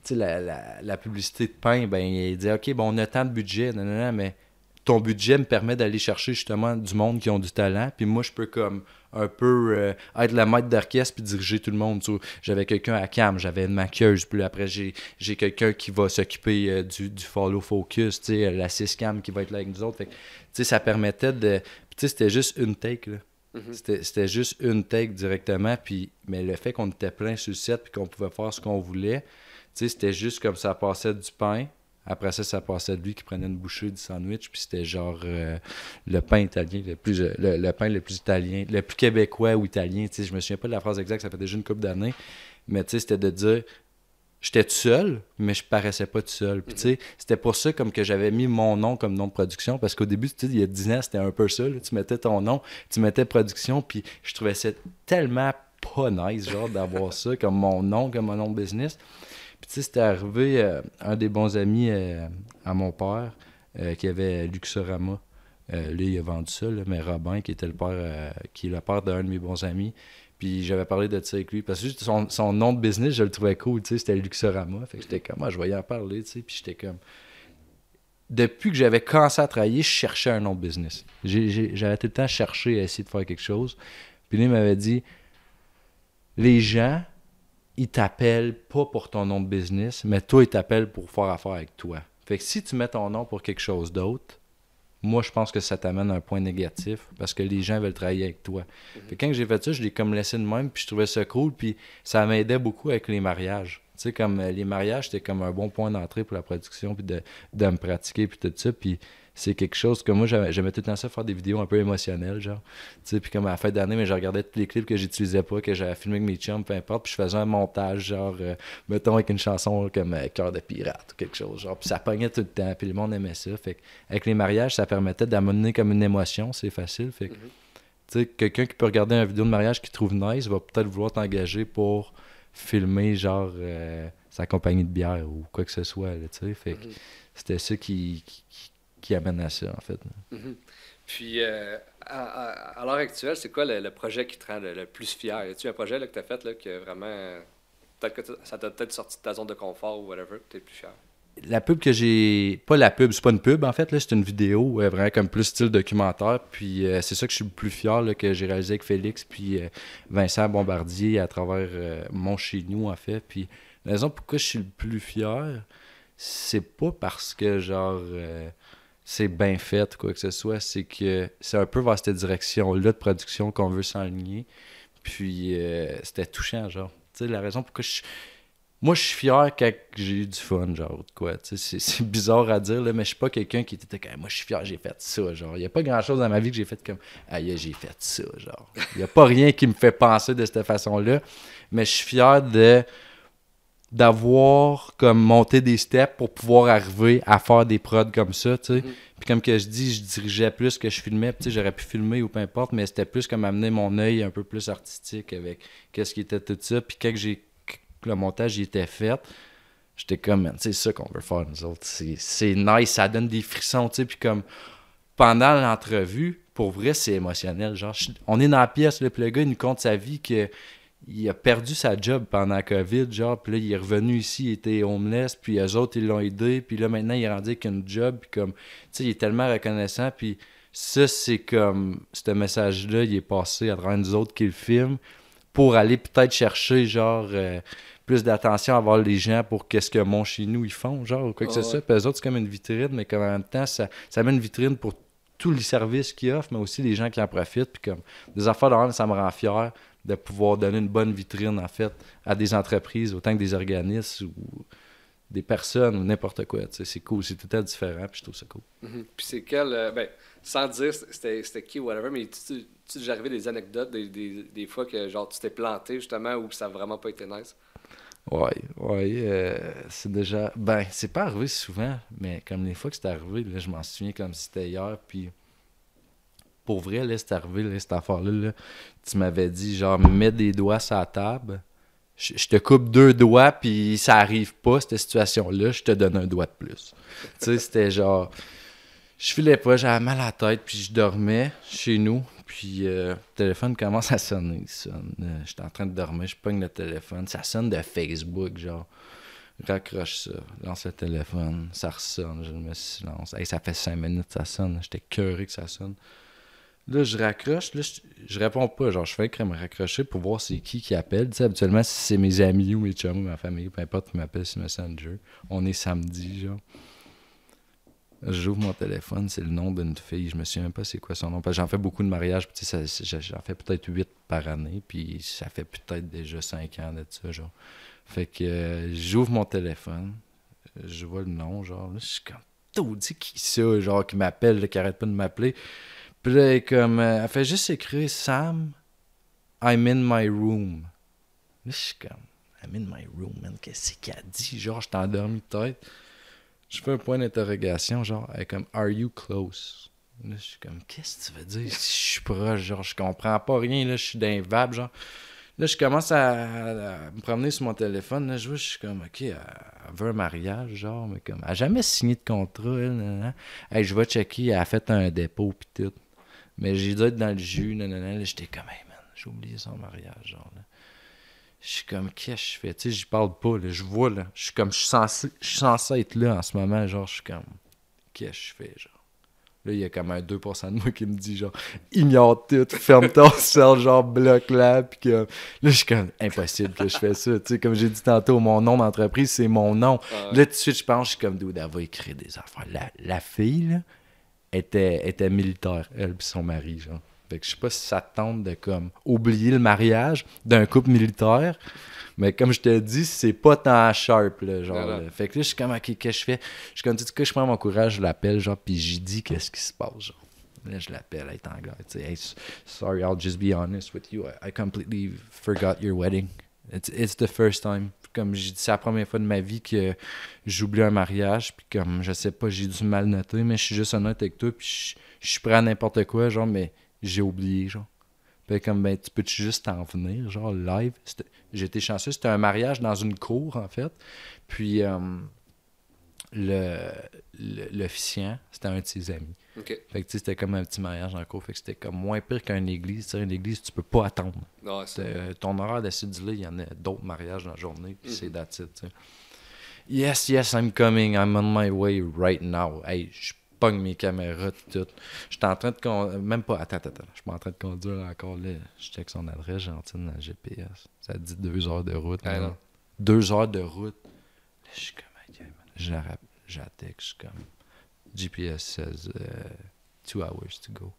tu sais, la, publicité de pain, ben, il dit OK, bon, on a tant de budget, non, non, non, mais ton budget me permet d'aller chercher justement du monde qui ont du talent, puis moi, je peux comme un peu euh, être la maître d'orchestre puis diriger tout le monde. J'avais quelqu'un à cam, j'avais une maquilleuse, puis après j'ai, quelqu'un qui va s'occuper euh, du, du, follow focus, la 6 cam qui va être là avec nous autres. Fait, ça permettait de. c'était juste une take. Là. Mm-hmm. C'était, juste une take directement, puis, mais le fait qu'on était plein sur le set puis qu'on pouvait faire ce qu'on voulait, c'était juste comme ça passait du pain après ça, ça passait de lui qui prenait une bouchée du sandwich, puis c'était genre euh, le pain italien, le plus euh, le, pain le plus italien, le plus québécois ou italien. Je me souviens pas de la phrase exacte, ça fait déjà une couple d'années, mais c'était de dire j'étais tout seul, mais je paraissais pas tout seul. Puis, c'était pour ça comme que j'avais mis mon nom comme nom de production, parce qu'au début, il y a 10 ans, c'était un peu ça. tu mettais ton nom, tu mettais production, puis je trouvais ça tellement pas nice, genre, d'avoir ça comme mon nom, comme mon nom de business. Puis, tu sais, c'était arrivé, euh, un des bons amis euh, à mon père, euh, qui avait Luxorama. lui, il a vendu ça, mais Robin, qui était le père, qui est le père d'un de mes bons amis. Puis j'avais parlé de ça avec lui. Parce que son, son nom de business, je le trouvais cool, tu sais, c'était Luxorama. Fait que j'étais comme, moi, ah, je voyais en parler, tu sais. Puis j'étais comme. Depuis que j'avais commencé à travailler, je cherchais un nom de business. J'avais tout le temps cherché à essayer de faire quelque chose. Puis lui m'avait dit, les gens il t'appelle pas pour ton nom de business, mais toi, il t'appelle pour faire affaire avec toi. Fait que si tu mets ton nom pour quelque chose d'autre, moi, je pense que ça t'amène à un point négatif parce que les gens veulent travailler avec toi. Mhm. Fait que quand j'ai fait ça, je l'ai comme laissé de même, puis je trouvais ça cool, puis ça m'aidait beaucoup avec les mariages. Tu sais, comme euh, les mariages, c'était comme un bon point d'entrée pour la production, puis de, de me pratiquer, puis tout ça. Puis c'est quelque chose que moi, j'aimais tout le temps ça, faire des vidéos un peu émotionnelles, genre. Tu sais, puis comme à la fin d'année, mais je regardais tous les clips que j'utilisais pas, que j'avais filmé avec mes chums, peu importe, puis je faisais un montage, genre, euh, mettons avec une chanson comme euh, Cœur de pirate ou quelque chose, genre. Puis ça pognait tout le temps, puis le monde aimait ça. Fait avec les mariages, ça permettait d'amener comme une émotion, c'est facile. Fait que, mm-hmm. tu sais, quelqu'un qui peut regarder une vidéo de mariage qui trouve nice va peut-être vouloir t'engager pour filmer, genre, euh, sa compagnie de bière ou quoi que ce soit, tu sais. Fait que mm-hmm. c'était ça qui qui amène à ça, en fait. Mhm. Puis, euh, à, l'heure actuelle, c'est quoi le, projet qui te rend le, plus fier? Y a-tu un projet là, que tu as fait là, que vraiment. Peut-être que ça t'a peut-être sorti de ta zone de confort ou whatever, que tu es plus fier? La pub que j'ai. Pas la pub, c'est pas une pub en fait, c'est une vidéo, euh, vraiment comme plus style documentaire. Puis euh, c'est ça que je suis le plus fier là, que j'ai réalisé avec Félix, puis Vincent Bombardier à travers mon chez nous en fait. Puis la raison pourquoi je suis le plus fier, c'est pas parce que genre c'est bien fait, quoi que ce soit. C'est que c'est un peu vers cette direction-là de production qu'on veut s'enligner. Puis euh, c'était touchant, genre. Tu sais, la raison pourquoi je. Moi, je suis fier quand j'ai eu du fun, genre, quoi. Tu sais, c'est bizarre à dire, là, mais je suis pas quelqu'un qui était comme, moi, je suis fier, j'ai fait ça, genre. Il y a pas grand-chose dans ma vie que j'ai fait comme, aïe, j'ai fait ça, genre. Il y a pas rien qui me fait penser de cette façon-là, mais je suis fier de d'avoir comme monté des steps pour pouvoir arriver à faire des prods comme ça, tu sais. Mm-hmm. Puis comme que je dis, je dirigeais plus que je filmais, tu sais, j'aurais pu filmer ou peu importe, mais c'était plus comme amener mon œil un peu plus artistique avec qu'est-ce qui était tout ça. Puis quand j'ai le montage il était fait, j'étais comme, c'est ça qu'on veut faire nous autres. C'est nice, ça donne des frissons, tu sais. Puis comme pendant l'entrevue, pour vrai, c'est émotionnel. Genre, on est dans la pièce, le gars, il nous compte sa vie que il a perdu sa job pendant la COVID, genre, puis là, il est revenu ici, il était homeless, puis eux autres, ils l'ont aidé, puis là, maintenant, il est rendu avec une job, puis comme, tu sais, il est tellement reconnaissant, puis ça, c'est comme, ce message-là, il est passé à travers nous autres qui le filment, pour aller peut-être chercher, genre, euh, plus d'attention à voir les gens pour qu'est-ce que mon chez nous ils font, genre, ou quoi que ce soit. Puis eux autres, c'est comme une vitrine, mais comme en même temps, ça, ça met une vitrine pour tous les services qu'ils offrent, mais aussi les gens qui en profitent. Puis comme des affaires de ça me rend fier de pouvoir donner une bonne vitrine, en fait, à des entreprises, autant que des organismes ou des personnes ou n'importe quoi. C'est cool, c'est tout à différent, puis je trouve ça cool. Mm-hmm. Puis c'est quel, euh, ben, sans dire c'était qui ou whatever, mais tu, tu déjà arrivé des anecdotes, des, des, des, fois que genre tu t'es planté justement ou que ça n'a vraiment pas été nice? Ouais, ouais, euh, c'est déjà. Ben, c'est pas arrivé souvent, mais comme les fois que c'est arrivé, là, je m'en souviens comme si c'était hier, puis pour vrai, là, c'est arrivé, cette affaire-là, tu m'avais dit, genre, mets des doigts sur la table, je, te coupe deux doigts, puis ça arrive pas, cette situation-là, je te donne un doigt de plus. tu sais, c'était genre, je filais pas, j'avais mal à la tête, puis je dormais chez nous, puis euh, le téléphone commence à sonner. Sonne. Euh, j'étais en train de dormir, je pogne le téléphone. Ça sonne de Facebook, genre. Raccroche ça, lance le téléphone, ça ressonne, je me silence. Hey, ça fait cinq minutes, ça sonne. J'étais curieux que ça sonne. Là, je raccroche, là, je, réponds pas. Genre, je fais que me raccrocher pour voir c'est qui qui appelle. Tu sais, habituellement, si c'est mes amis ou mes chums ou ma famille, peu importe qui m'appelle sur Messenger, on est samedi, genre. J'ouvre mon téléphone, c'est le nom d'une fille. Je me souviens pas c'est quoi son nom. J'en fais beaucoup de mariages. J'en fais peut-être huit par année. Puis ça fait peut-être déjà cinq ans de ça. Genre. Fait que euh, j'ouvre mon téléphone. Je vois le nom. Genre, là, je suis comme tout dit qui ça, genre, qui m'appelle, qui arrête pas de m'appeler. Puis là, elle, comme, euh, elle fait juste écrire Sam, I'm in my room. Là, je suis comme, I'm in my room, man. Qu'est-ce qu'elle dit? Genre, je t'ai endormi tête je fais un point d'interrogation, genre, comme Are you close? Là, je suis comme, qu'est-ce que tu veux dire? Si je suis proche? Genre, je comprends pas rien, là, je suis d'un vape, genre. Là, je commence à, me promener sur mon téléphone. Là, je vois, je suis comme, OK, elle, veut un mariage, genre, mais comme, elle n'a jamais signé de contrat, elle. je vais checker, elle a fait un dépôt, pis tout. Mais j'ai dû être dans le jus, nanana. J'étais comme, hey, man, j'ai oublié son mariage, genre, là je suis comme, qu'est-ce que je fais? Tu sais, j'y parle pas, là. Je vois, là. Je suis comme, je suis censé, je suis censé être là en ce moment. Genre, je suis comme, qu'est-ce que je fais, genre? Là, il y a comme un 2% de moi qui me dit, genre, ignore tout, ferme ton sel, genre, bloque là. Puis que, là, je suis comme, impossible que je fais ça. Tu sais, comme j'ai dit tantôt, mon nom d'entreprise, c'est mon nom. Là, tout de suite, je pense, je suis comme, d'où elle va écrire des affaires. La, la fille, là, était, était militaire, elle et son mari, genre. Fait que je sais pas si ça tente de comme oublier le mariage d'un couple militaire. Mais comme je te dis, c'est pas tant sharp, là, genre. Fait que là, je suis comme, OK, qu'est-ce que je fais? Je suis comme, tu que je prends mon courage, je l'appelle, genre, puis j'y dis qu'est-ce qui se passe, genre. Là, je l'appelle, elle est anglais, tu hey, sorry, I'll just be honest with you. I, completely forgot your wedding. It's, it's the first time. Comme j'ai dit, c'est la première fois de ma vie que j'oublie un mariage, puis comme, je sais pas, j'ai dû mal noter, mais je suis juste honnête avec toi, puis je, suis prêt à n'importe quoi, genre, mais j'ai oublié, genre. Puis comme, ben, tu peux-tu juste t'en venir, genre, live? J'étais chanceux, c'était un mariage dans une cour, en fait. Puis, euh, l'officiant, c'était un de ses amis. Fait que, c'était comme un petit mariage dans la cour. Fait que c'était comme moins pire qu'une église. T'sais, une église, tu peux pas attendre. Non, ton horaire d'assidu, il y en a d'autres mariages dans la journée, puis c'est that's it, Yes, yes, I'm coming. I'm on my way right now. Hey, je pogne mes caméras, tout. J'étais en train de conduire. Même pas. Attends, attends, Je suis en train de conduire encore là. Je check son adresse gentille dans le GPS. Ça dit deux heures de route. Ah, deux heures de route. je suis comme, j'attaque. Je suis comme. GPS says uh, two hours to go.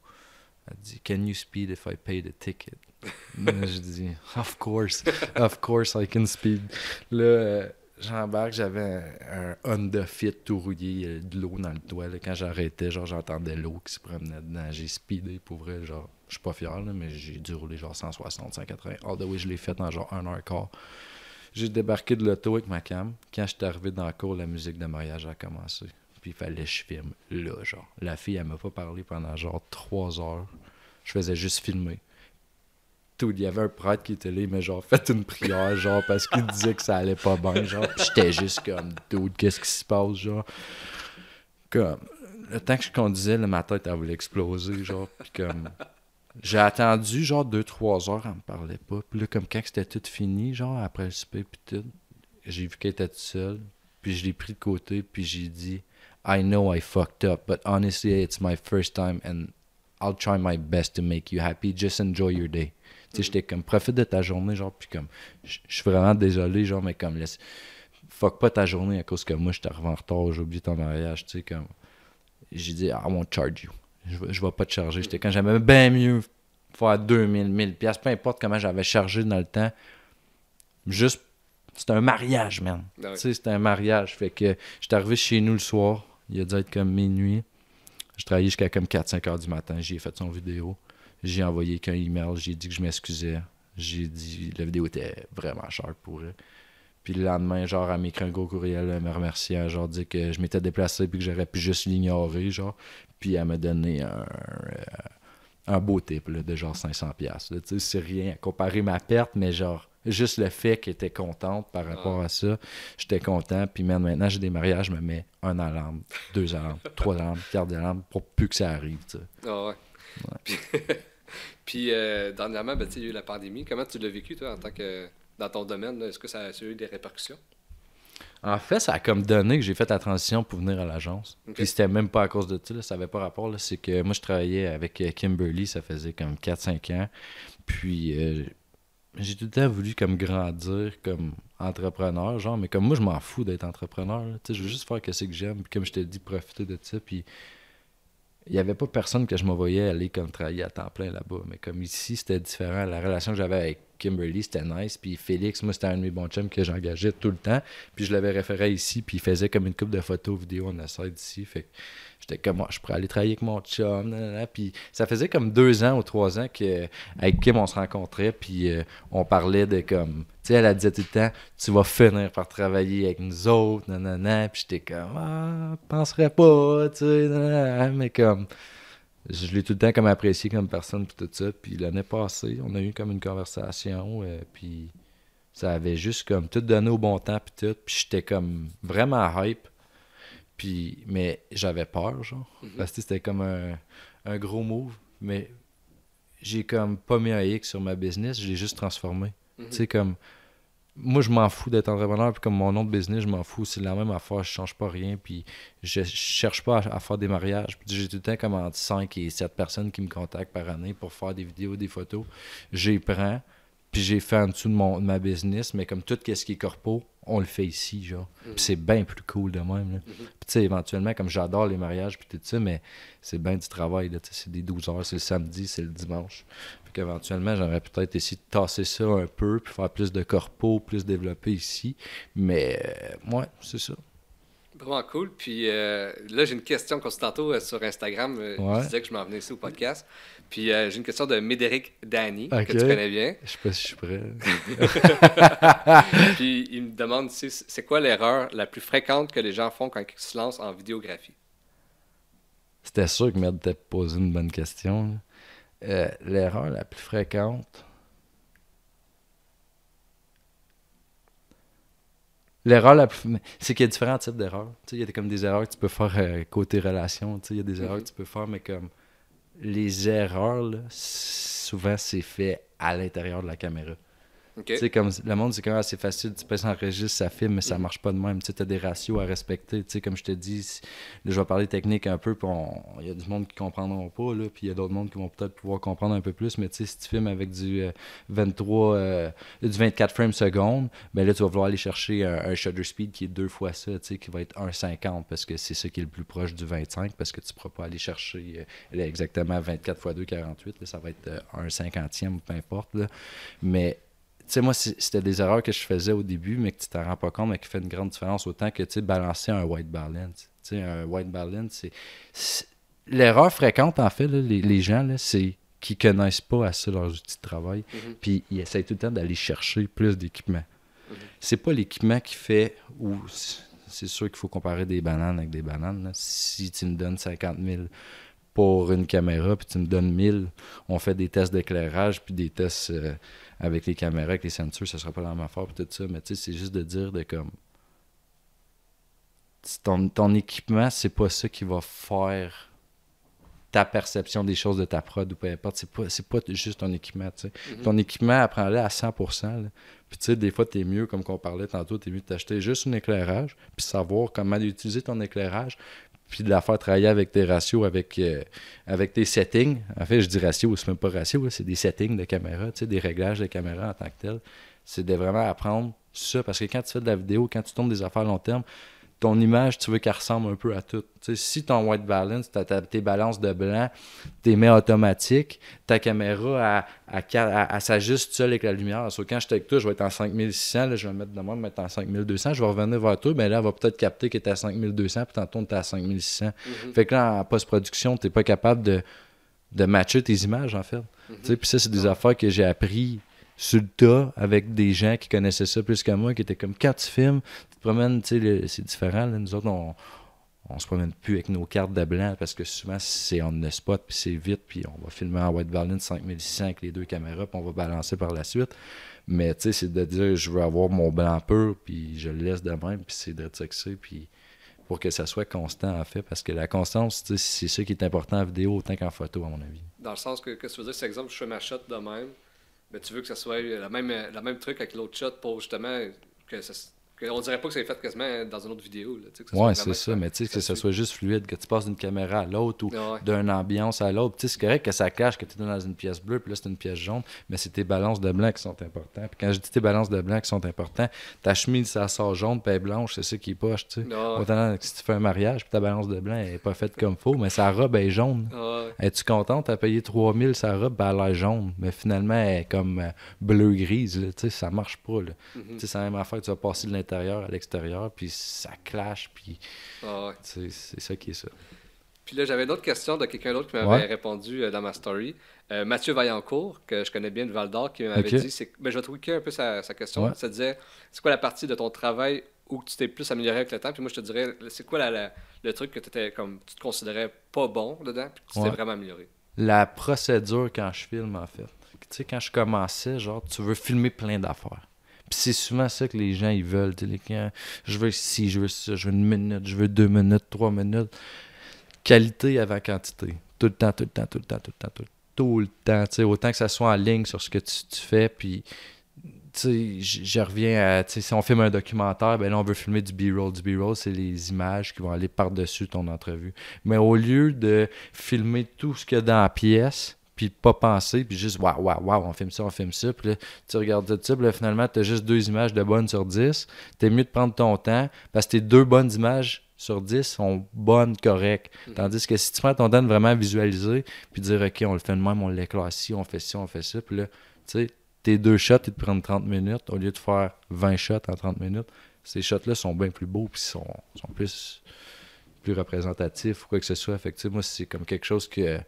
Elle dit, Can you speed if I pay the ticket? je dis, Of course, of course I can speed. Là, euh, j'embarque, j'avais un, Honda Fit tout rouillé, de l'eau dans le toit. Quand j'arrêtais, genre j'entendais l'eau qui se promenait dedans. J'ai speedé pour vrai, genre, je suis pas fier, là, mais j'ai dû rouler genre 160, 180. All the way, je l'ai fait en genre un heure quart. J'ai débarqué de l'auto avec ma cam. Quand j'étais arrivé dans la cour, la musique de mariage a commencé. Il fallait que je filme là, genre. La fille, elle m'a pas parlé pendant genre trois heures. Je faisais juste filmer tout. Il y avait un prêtre qui était là, mais genre fait une prière, genre, parce qu'il disait que ça allait pas bien, genre. J'étais juste comme, dude, qu'est-ce qui se passe, genre? Comme, le temps que je conduisais, là, ma tête, elle voulait exploser, genre. Puis comme, j'ai attendu, genre, deux, trois heures, elle me parlait pas. Puis là, comme quand c'était tout fini, genre, après le souper, puis tout, j'ai vu qu'elle était toute seule. Puis je l'ai pris de côté, puis j'ai dit, I know I fucked up, but honestly, it's my first time, and I'll try my best to make you happy. Just enjoy your day. Tu sais, j'étais comme, profite de ta journée, genre, puis comme, je suis vraiment désolé, genre, mais comme, laisse, fuck pas ta journée à cause que moi, je t'arrive en retard, j'ai oublié ton mariage, tu sais, comme, j'ai dit, I won't charge you. Je, vais- je vais pas te charger. J'étais quand j'aimais bien mieux faire 2000, 1000 pièces, peu importe comment j'avais chargé dans le temps. Juste, c'était un mariage, man. Ouais. Tu sais, c'était un mariage. Fait que j'étais arrivé chez nous le soir. Il a dû être comme minuit. Je travaillais jusqu'à comme 4-5 heures du matin. J'ai fait son vidéo. J'ai envoyé qu'un email. J'ai dit que je m'excusais. J'ai dit la vidéo était vraiment chère pour elle. Puis le lendemain, genre, elle m'écrit un gros courriel euh, me remerciant, genre, dit que je m'étais déplacé puis que j'aurais pu juste l'ignorer, genre. Puis elle m'a donné un, euh, un beau tip, là, de genre 500$. piastres, là. Tu sais, c'est rien à comparer ma perte, mais genre, juste le fait qu'elle était contente par rapport à ça, j'étais content. Puis man, maintenant, j'ai des mariages, je me mets un alarme, deux alarmes, trois alarmes, quatre alarmes pour plus que ça arrive. Ah ouais. Puis, puis, euh, dernièrement, ben, il y a eu la pandémie. Comment tu l'as vécu, toi, en tant que. dans ton domaine? Est-ce que ça a, eu des répercussions? En fait, ça a comme donné que j'ai fait la transition pour venir à l'agence. Puis c'était même pas à cause de ça, ça avait pas rapport. C'est que moi, je travaillais avec euh, Kimberly, ça faisait comme 4-5 ans. Puis euh, j'ai tout le temps voulu comme grandir comme entrepreneur, genre, mais comme moi, je m'en fous d'être entrepreneur. Tu sais, Je veux juste faire ce que j'aime. Puis comme je te dis, profiter de ça. Puis il n'y avait pas personne que je me voyais aller comme travailler à temps plein là-bas. Mais comme ici, c'était différent. La relation que j'avais avec Kimberly, c'était nice. Puis Félix, moi, c'était un de mes bons que j'engageais tout le temps. Puis je l'avais référé ici, puis il faisait comme une coupe de photos, vidéos on essaie d'ici. Fait que j'étais comme, moi, je pourrais aller travailler avec mon chum. Puis ça faisait comme deux ans ou trois ans que avec Kim, on se rencontrait, puis euh, on parlait de comme, tu sais, elle a dit tout le temps, tu vas finir par travailler avec nous autres, nanana. Puis j'étais comme, ah, penserais pas, tu sais, mais comme, je l'ai tout le temps comme apprécié comme personne puis tout ça. Puis l'année passée on a eu comme une conversation euh, puis ça avait juste comme tout donné au bon temps puis tout. Puis j'étais comme vraiment hype. Puis mais j'avais peur genre. Parce que c'était comme un, un gros move. Mais j'ai comme pas mis un X sur ma business je l'ai juste transformé. Mhm. tu sais comme moi je m'en fous d'être entrepreneur puis comme mon nom de business je m'en fous. C'est la même affaire je change pas rien puis je cherche pas à, à faire des mariages. Puis j'ai tout le temps comme entre 5 et 7 personnes qui me contactent par année pour faire des vidéos des photos. J'y prends puis j'ai fait en dessous de, mon, de ma business mais comme tout ce qui est corpo on le fait ici genre. Puis c'est bien plus cool de même là. Puis tu sais éventuellement comme j'adore les mariages puis tout ça mais c'est bien du travail là. C'est des 12 heures c'est le samedi c'est le dimanche qu'éventuellement j'aurais peut-être essayé de tasser ça un peu puis faire plus de corpo plus développer ici mais euh, ouais c'est ça Vraiment cool. Puis euh, là, j'ai une question qu'on tantôt euh, sur Instagram. euh, Ouais. Je disais que je m'en venais ici au podcast. Puis j'ai une question de Médéric Dany, que tu connais bien. je sais pas si je suis prêt Puis il me demande si c'est quoi l'erreur la plus fréquente que les gens font quand ils se lancent en vidéographie? C'était sûr que Merde t'avait posé une bonne question. là. Euh, L'erreur la plus fréquente. L'erreur la plus. C'est qu'il y a différents types d'erreurs. Il y a des- comme des erreurs que tu peux faire euh, côté relation. Il y a des erreurs Mhm. que tu peux faire, mais comme les erreurs, là, souvent, c'est fait à l'intérieur de la caméra. OK? Tu sais, comme le monde, c'est quand même assez facile. Tu peux s'enregistrer, ça filme, mais ça marche pas de même. Tu sais, as des ratios à respecter. Tu sais, comme je te dis, là, je vais parler technique un peu, puis il y a du monde qui comprendront pas, là, puis il y a d'autres mondes qui vont peut-être pouvoir comprendre un peu plus. Mais tu sais, si tu filmes avec du euh, 23, euh, du 24 frames secondes, ben là, tu vas vouloir aller chercher un, shutter speed qui est deux fois ça, tu sais, qui va être 1,50 parce que c'est ça qui est le plus proche du 25, parce que tu pourras pas aller chercher euh, exactement 24 x 2, 48. Là, ça va être euh, un cinquantième, peu importe. Là. Mais sais, moi, c'était des erreurs que je faisais au début, mais que tu t'en rends pas compte, mais qui fait une grande différence. Autant que, tu sais, balancer un white balance. Tu sais, un white balance, c'est... L'erreur fréquente, en fait, là, les, les gens, c'est qu'ils connaissent pas assez leurs outils de travail, Mhm. puis ils essayent tout le temps d'aller chercher plus d'équipement. Mhm. C'est pas l'équipement qui fait... ou C'est sûr qu'il faut comparer des bananes avec des bananes. là. Si tu me donnes 50 000 pour une caméra, puis tu me donnes 1000, on fait des tests d'éclairage, puis des tests euh, avec les caméras, avec les sensors, ça sera pas la même affaire, tout ça. Mais tu sais, c'est juste de dire de comme. Ton, ton équipement, c'est pas ça qui va faire ta perception des choses de ta prod ou peu importe. C'est pas, pas juste ton équipement, tu sais. Mhm. Ton équipement, apprends-le à 100%. là. Puis tu sais, des fois, t'es mieux, comme qu'on parlait tantôt, t'es mieux de t'acheter juste un éclairage, puis savoir comment utiliser ton éclairage, puis de la faire travailler avec tes ratios, avec, euh, tes settings. En fait, je dis ratio, c'est même pas ratio, c'est des settings de caméra, des réglages de caméra en tant que tel. C'est de vraiment apprendre ça, parce que quand tu fais de la vidéo, quand tu tournes des affaires long terme, ton image, tu veux qu'elle ressemble un peu à tout. si ton white balance, tes balances de blanc, tes mets automatiques, ta caméra, elle, s'ajuste seule avec la lumière. Sauf quand je suis avec toi, je vais être en 5600, là, je vais me mettre de moi, me mettre en 5200, je vais revenir vers toi, mais là, elle va peut-être capter que tu es à 5200, puis tantôt, tu es à 5600. Mm-hmm. Fait que là, en post-production, tu n'es pas capable de, de matcher tes images, en fait. Mm-hmm. Puis ça, c'est des affaires que j'ai appris sur le tas avec des gens qui connaissaient ça plus que moi, qui étaient comme quand tu promènes, tu sais, c'est différent. Nous autres, on, on se promène plus avec nos cartes de blanc parce que souvent c'est on the spot puis c'est vite puis on va filmer en white balance 5600 avec les deux caméras puis on va balancer par la suite. Mais tu sais c'est de dire je veux avoir mon blanc pur puis je le laisse de même puis c'est de sexy puis pour que ça soit constant en fait. Parce que la constance c'est ça qui est important en vidéo autant qu'en photo à mon avis. Dans le sens que, que tu veux dire c'est exemple je fais ma shot de même mais tu veux que ça soit le même, le même truc avec l'autre shot pour justement que ça on dirait pas que c'est fait quasiment dans une autre vidéo. Là, ouais, c'est ça, mais tu sais, que ce soit juste fluide, que tu passes d'une caméra à l'autre ou d'une ambiance à l'autre. Tu sais, c'est correct que ça cache que tu es dans une pièce bleue, puis là, c'est une pièce jaune, mais c'est tes balances de blanc qui sont importantes. Puis quand je dis tes balances de blanc qui sont importantes, ta chemise, ça sort jaune, puis blanche, c'est ça qui est poche, tu sais. Autant que si tu fais un mariage, puis ta balance de blanc n'est pas faite comme faut, mais sa robe est jaune. Es-tu contente? T'as payé 3000 sa robe, ben, elle a l'air jaune, mais finalement, elle est comme euh, bleu-grise, tu sais, ça marche pas. Tu sais, c'est la même affaire, tu vas passer de l'intérieur à l'extérieur, puis ça clash, puis ah c'est ça qui est ça. Puis là, j'avais une autre question de quelqu'un d'autre qui m'avait répondu euh, dans ma story. Euh, Mathieu Vaillancourt, que je connais bien de Val d'Or, qui m'avait dit, c'est, ben, je vais tweaker un peu sa, question. Ça disait, c'est quoi la partie de ton travail où tu t'es plus amélioré avec le temps? Puis moi, je te dirais, c'est quoi le truc que étais, comme, tu te considérais pas bon dedans, puis que tu t'es vraiment amélioré? La procédure quand je filme, en fait. Tu sais, quand je commençais, genre, tu veux filmer plein d'affaires. Puis c'est souvent ça que les gens ils veulent. Les je veux ci, je veux ça, je veux une minute, je veux deux minutes, trois minutes. Qualité avant quantité. Tout le temps, tout le temps, tout le temps, tout le temps, tout le temps. Tout le temps autant que ça soit en ligne sur ce que tu, fais. Puis je reviens à, si on filme un documentaire, ben là, on veut filmer du B-roll. Du B-roll, c'est les images qui vont aller par-dessus ton entrevue. Mais au lieu de filmer tout ce qu'il y a dans la pièce, puis pas penser, puis juste waouh, waouh, waouh, on filme ça, on filme ça, puis là, tu regardes ça, puis là, finalement, tu as juste deux images de bonnes sur dix. T'es mieux de prendre ton temps parce que tes deux bonnes images sur dix sont bonnes, correctes. Mm-hmm. Tandis que si tu prends ton temps de vraiment visualiser, puis dire, OK, on le fait de même, on l'éclaire ici, on fait ci, on fait ça, puis là, tu sais, tes deux shots, ils te prennent 30 minutes au lieu de faire 20 shots en 30 minutes. Ces shots-là sont bien plus beaux, puis sont, sont plus, plus représentatifs ou quoi que ce soit. Fait moi, c'est comme quelque chose que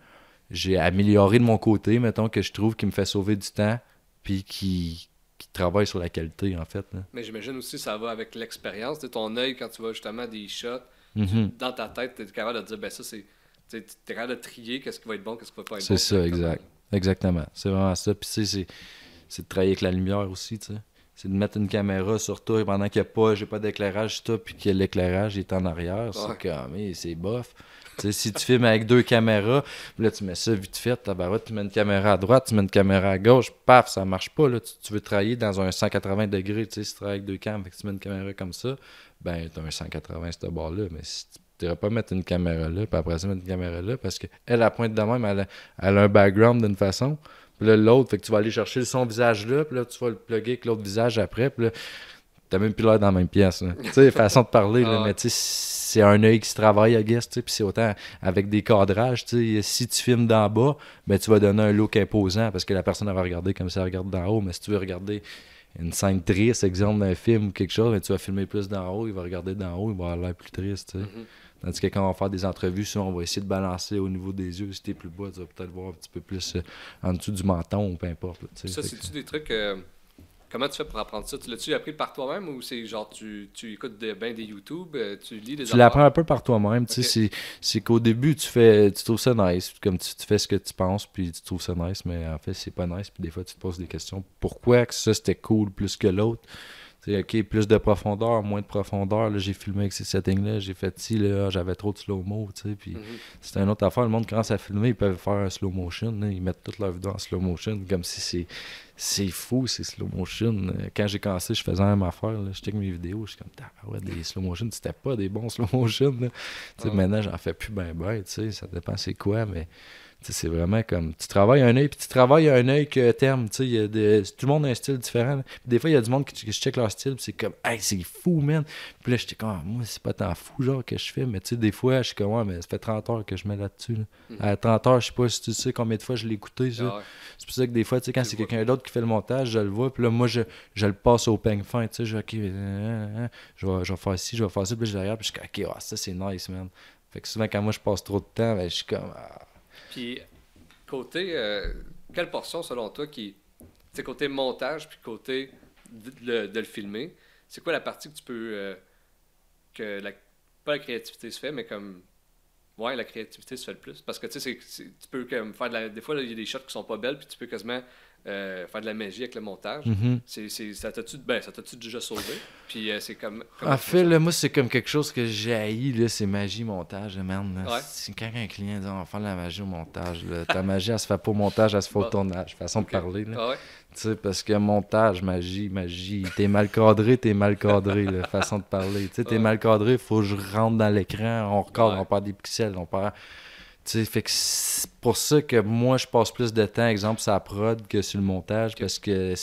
j'ai amélioré de mon côté, mettons, que je trouve qui me fait sauver du temps, puis qui, travaille sur la qualité, en fait. Mais j'imagine aussi ça va avec l'expérience. Ton œil, quand tu vois justement des shots, mm-hmm. dans ta tête, tu es capable de dire, ben ça, c'est. Tu es capable de trier qu'est-ce qui va être bon, qu'est-ce qui va pas être bon. C'est ça, exact. Exactement. C'est vraiment ça. Puis, tu sais, c'est de travailler avec la lumière aussi, tu sais. C'est de mettre une caméra sur toi pendant qu'il n'y a pas, j'ai pas d'éclairage toi, puis que l'éclairage est en arrière. C'est comme, c'est bof si tu filmes avec deux caméras, là, tu mets ça vite fait, tu mets une caméra à droite, tu mets une caméra à gauche, paf, ça marche pas. Là. Tu, veux travailler dans un 180 degrés, tu si tu travailles avec deux caméras, tu mets une caméra comme ça, ben, tu as un 180 ce bord-là. Mais si tu ne pas mettre une caméra là, puis après ça, mettre une caméra là, parce qu'elle, la pointe de même, elle a, elle un background d'une façon. Puis là, l'autre, fait que tu vas aller chercher son visage là, puis là, tu vas le plugger avec l'autre visage après, t'as même plus l'air dans la même pièce. Tu sais, façon de parler, là, ah mais tu sais, c'est un œil qui se travaille, I guess, puis c'est autant avec des cadrages, si tu filmes d'en bas, ben, tu vas donner un look imposant parce que la personne va regarder comme ça elle regarde d'en haut, mais si tu veux regarder une scène triste, exemple d'un film ou quelque chose, ben, tu vas filmer plus d'en haut, il va regarder d'en haut, il va avoir l'air plus triste, mm-hmm. Tandis que quand on va faire des entrevues, on va essayer de balancer au niveau des yeux. Si t'es plus bas, tu vas peut-être voir un petit peu plus euh, en dessous du menton ou peu importe. ça, c'est-tu des trucs... Euh, Comment tu fais pour apprendre ça? Tu l'as-tu appris par toi-même ou c'est genre tu, tu écoutes bien des YouTube, euh, tu lis des Tu l'apprends un peu par toi-même. C'est qu'au début, tu fais tu trouves ça nice. Comme tu, fais ce que tu penses, puis tu trouves ça nice, mais en fait, c'est pas nice. Puis des fois, tu te poses des questions. Pourquoi que ça c'était cool plus que l'autre? Sais, ok, plus de profondeur, moins de profondeur. Là, j'ai filmé avec ces settings-là, j'ai fait ci, là, j'avais trop de slow-mo, tu sais. Puis Mhm. c'est une autre affaire. Le monde commence à filmer, ils peuvent faire un slow motion. là, ils mettent toute leur vidéo en slow motion, comme si c'est. C'est fou, c'est slow motion. Quand j'ai commencé, je faisais la même affaire. Là. Je check mes vidéos, je suis comme, ah ouais, des slow motion, c'était pas des bons slow motion. Là. Maintenant, j'en fais plus ben ben, tu sais, ça dépend c'est quoi, mais c'est vraiment comme, tu travailles un œil, puis tu travailles un œil que t'aimes, tu sais, des- tout le monde a un style différent. des fois, il y a du monde qui, qui check leur style, puis c'est comme, hey, c'est fou, man. Puis là, j'étais comme, Ah, moi, c'est pas tant fou, genre, que je fais, mais tu sais, des fois, je suis comme, ouais, mais ça fait 30 heures que je mets là-dessus. là. Mhm. À 30 heures, je sais pas si tu sais combien de fois je l'ai écouté, ça. Ah ouais. C'est pour ça que des fois, tu sais, quand c'est quelqu'un d'autre qui fait le montage, je le vois, puis là, moi, je, je le passe au peigne fin, tu sais, je vais, ok, euh, euh, je vais, je vais faire ci, je vais faire ça, puis je regarde, puis je suis comme, ok, ah, ça, c'est nice, man. Fait que souvent, quand moi, je passe trop de temps, ben, je suis comme, ah, Puis, côté, euh, quelle portion selon toi qui. C'est côté montage, puis côté de, le filmer, c'est quoi la partie que tu peux. euh, que la, pas la créativité se fait, mais comme. Ouais, la créativité se fait le plus? Parce que tu sais, tu peux comme faire de la. Des fois, il y a des shots qui sont pas belles, puis tu peux quasiment euh, faire de la magie avec le montage. mhm. C'est, c'est- ça t'a-tu ben, déjà sauvé? Puis euh, c'est comme. En fait, là, moi, c'est comme quelque chose que j'ai haï, là, c'est magie, montage. Ouais. C'est quand un client dit, on va faire de la magie au montage, là. Ta magie, elle se fait pas au montage, elle se fait au tournage. Façon de parler, là. Ah ouais? Tu sais, parce que montage, magie, magie, t'es mal cadré, t'es mal cadré, façon de parler. Tu sais, t'es Ouais. mal cadré, faut que je rentre dans l'écran, on Ouais. on perd des pixels, on perd... Fait que c'est pour ça que moi, je passe plus de temps, exemple, sur la prod que sur le montage, parce que,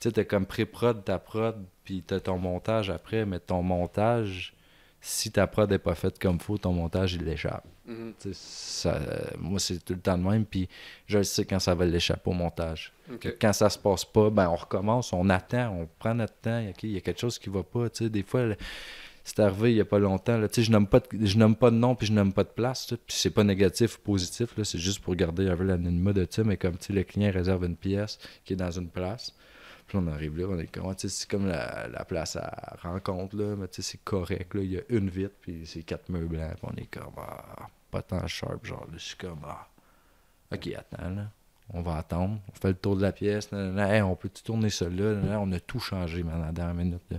tu t'as comme pré-prod ta prod, puis t'as ton montage après, mais ton montage, si ta prod est pas faite comme faut, ton montage, il l'échappe. Mhm. Sais, ça, moi, c'est tout le temps de même, puis je le sais quand ça va l'échapper au montage. Quand ça se passe pas, ben on recommence, on attend, on prend notre temps. Il y a quelque chose qui va pas. tu sais, Des fois, le- c'est arrivé il y a pas longtemps. Là, je nomme pas de, je nomme pas de nom puis je nomme pas de place. Puis c'est pas négatif ou positif. C'est juste pour garder un peu l'anonymat de ça. Mais comme le client réserve une pièce qui est dans une place. Puis on arrive là, on est c'est comme la, la place à rencontre, là, mais c'est correct, là, il y a une vitre, puis c'est quatre murs blancs, puis on est comme, ah, pas tant sharp, genre, je suis comme, ah, ok, attends, là, on va attendre, on fait le tour de la pièce, nan, nan, Hey, on peut-tu tourner ça là, Nan, nan, on a tout changé, man, dans la dernière minute, là.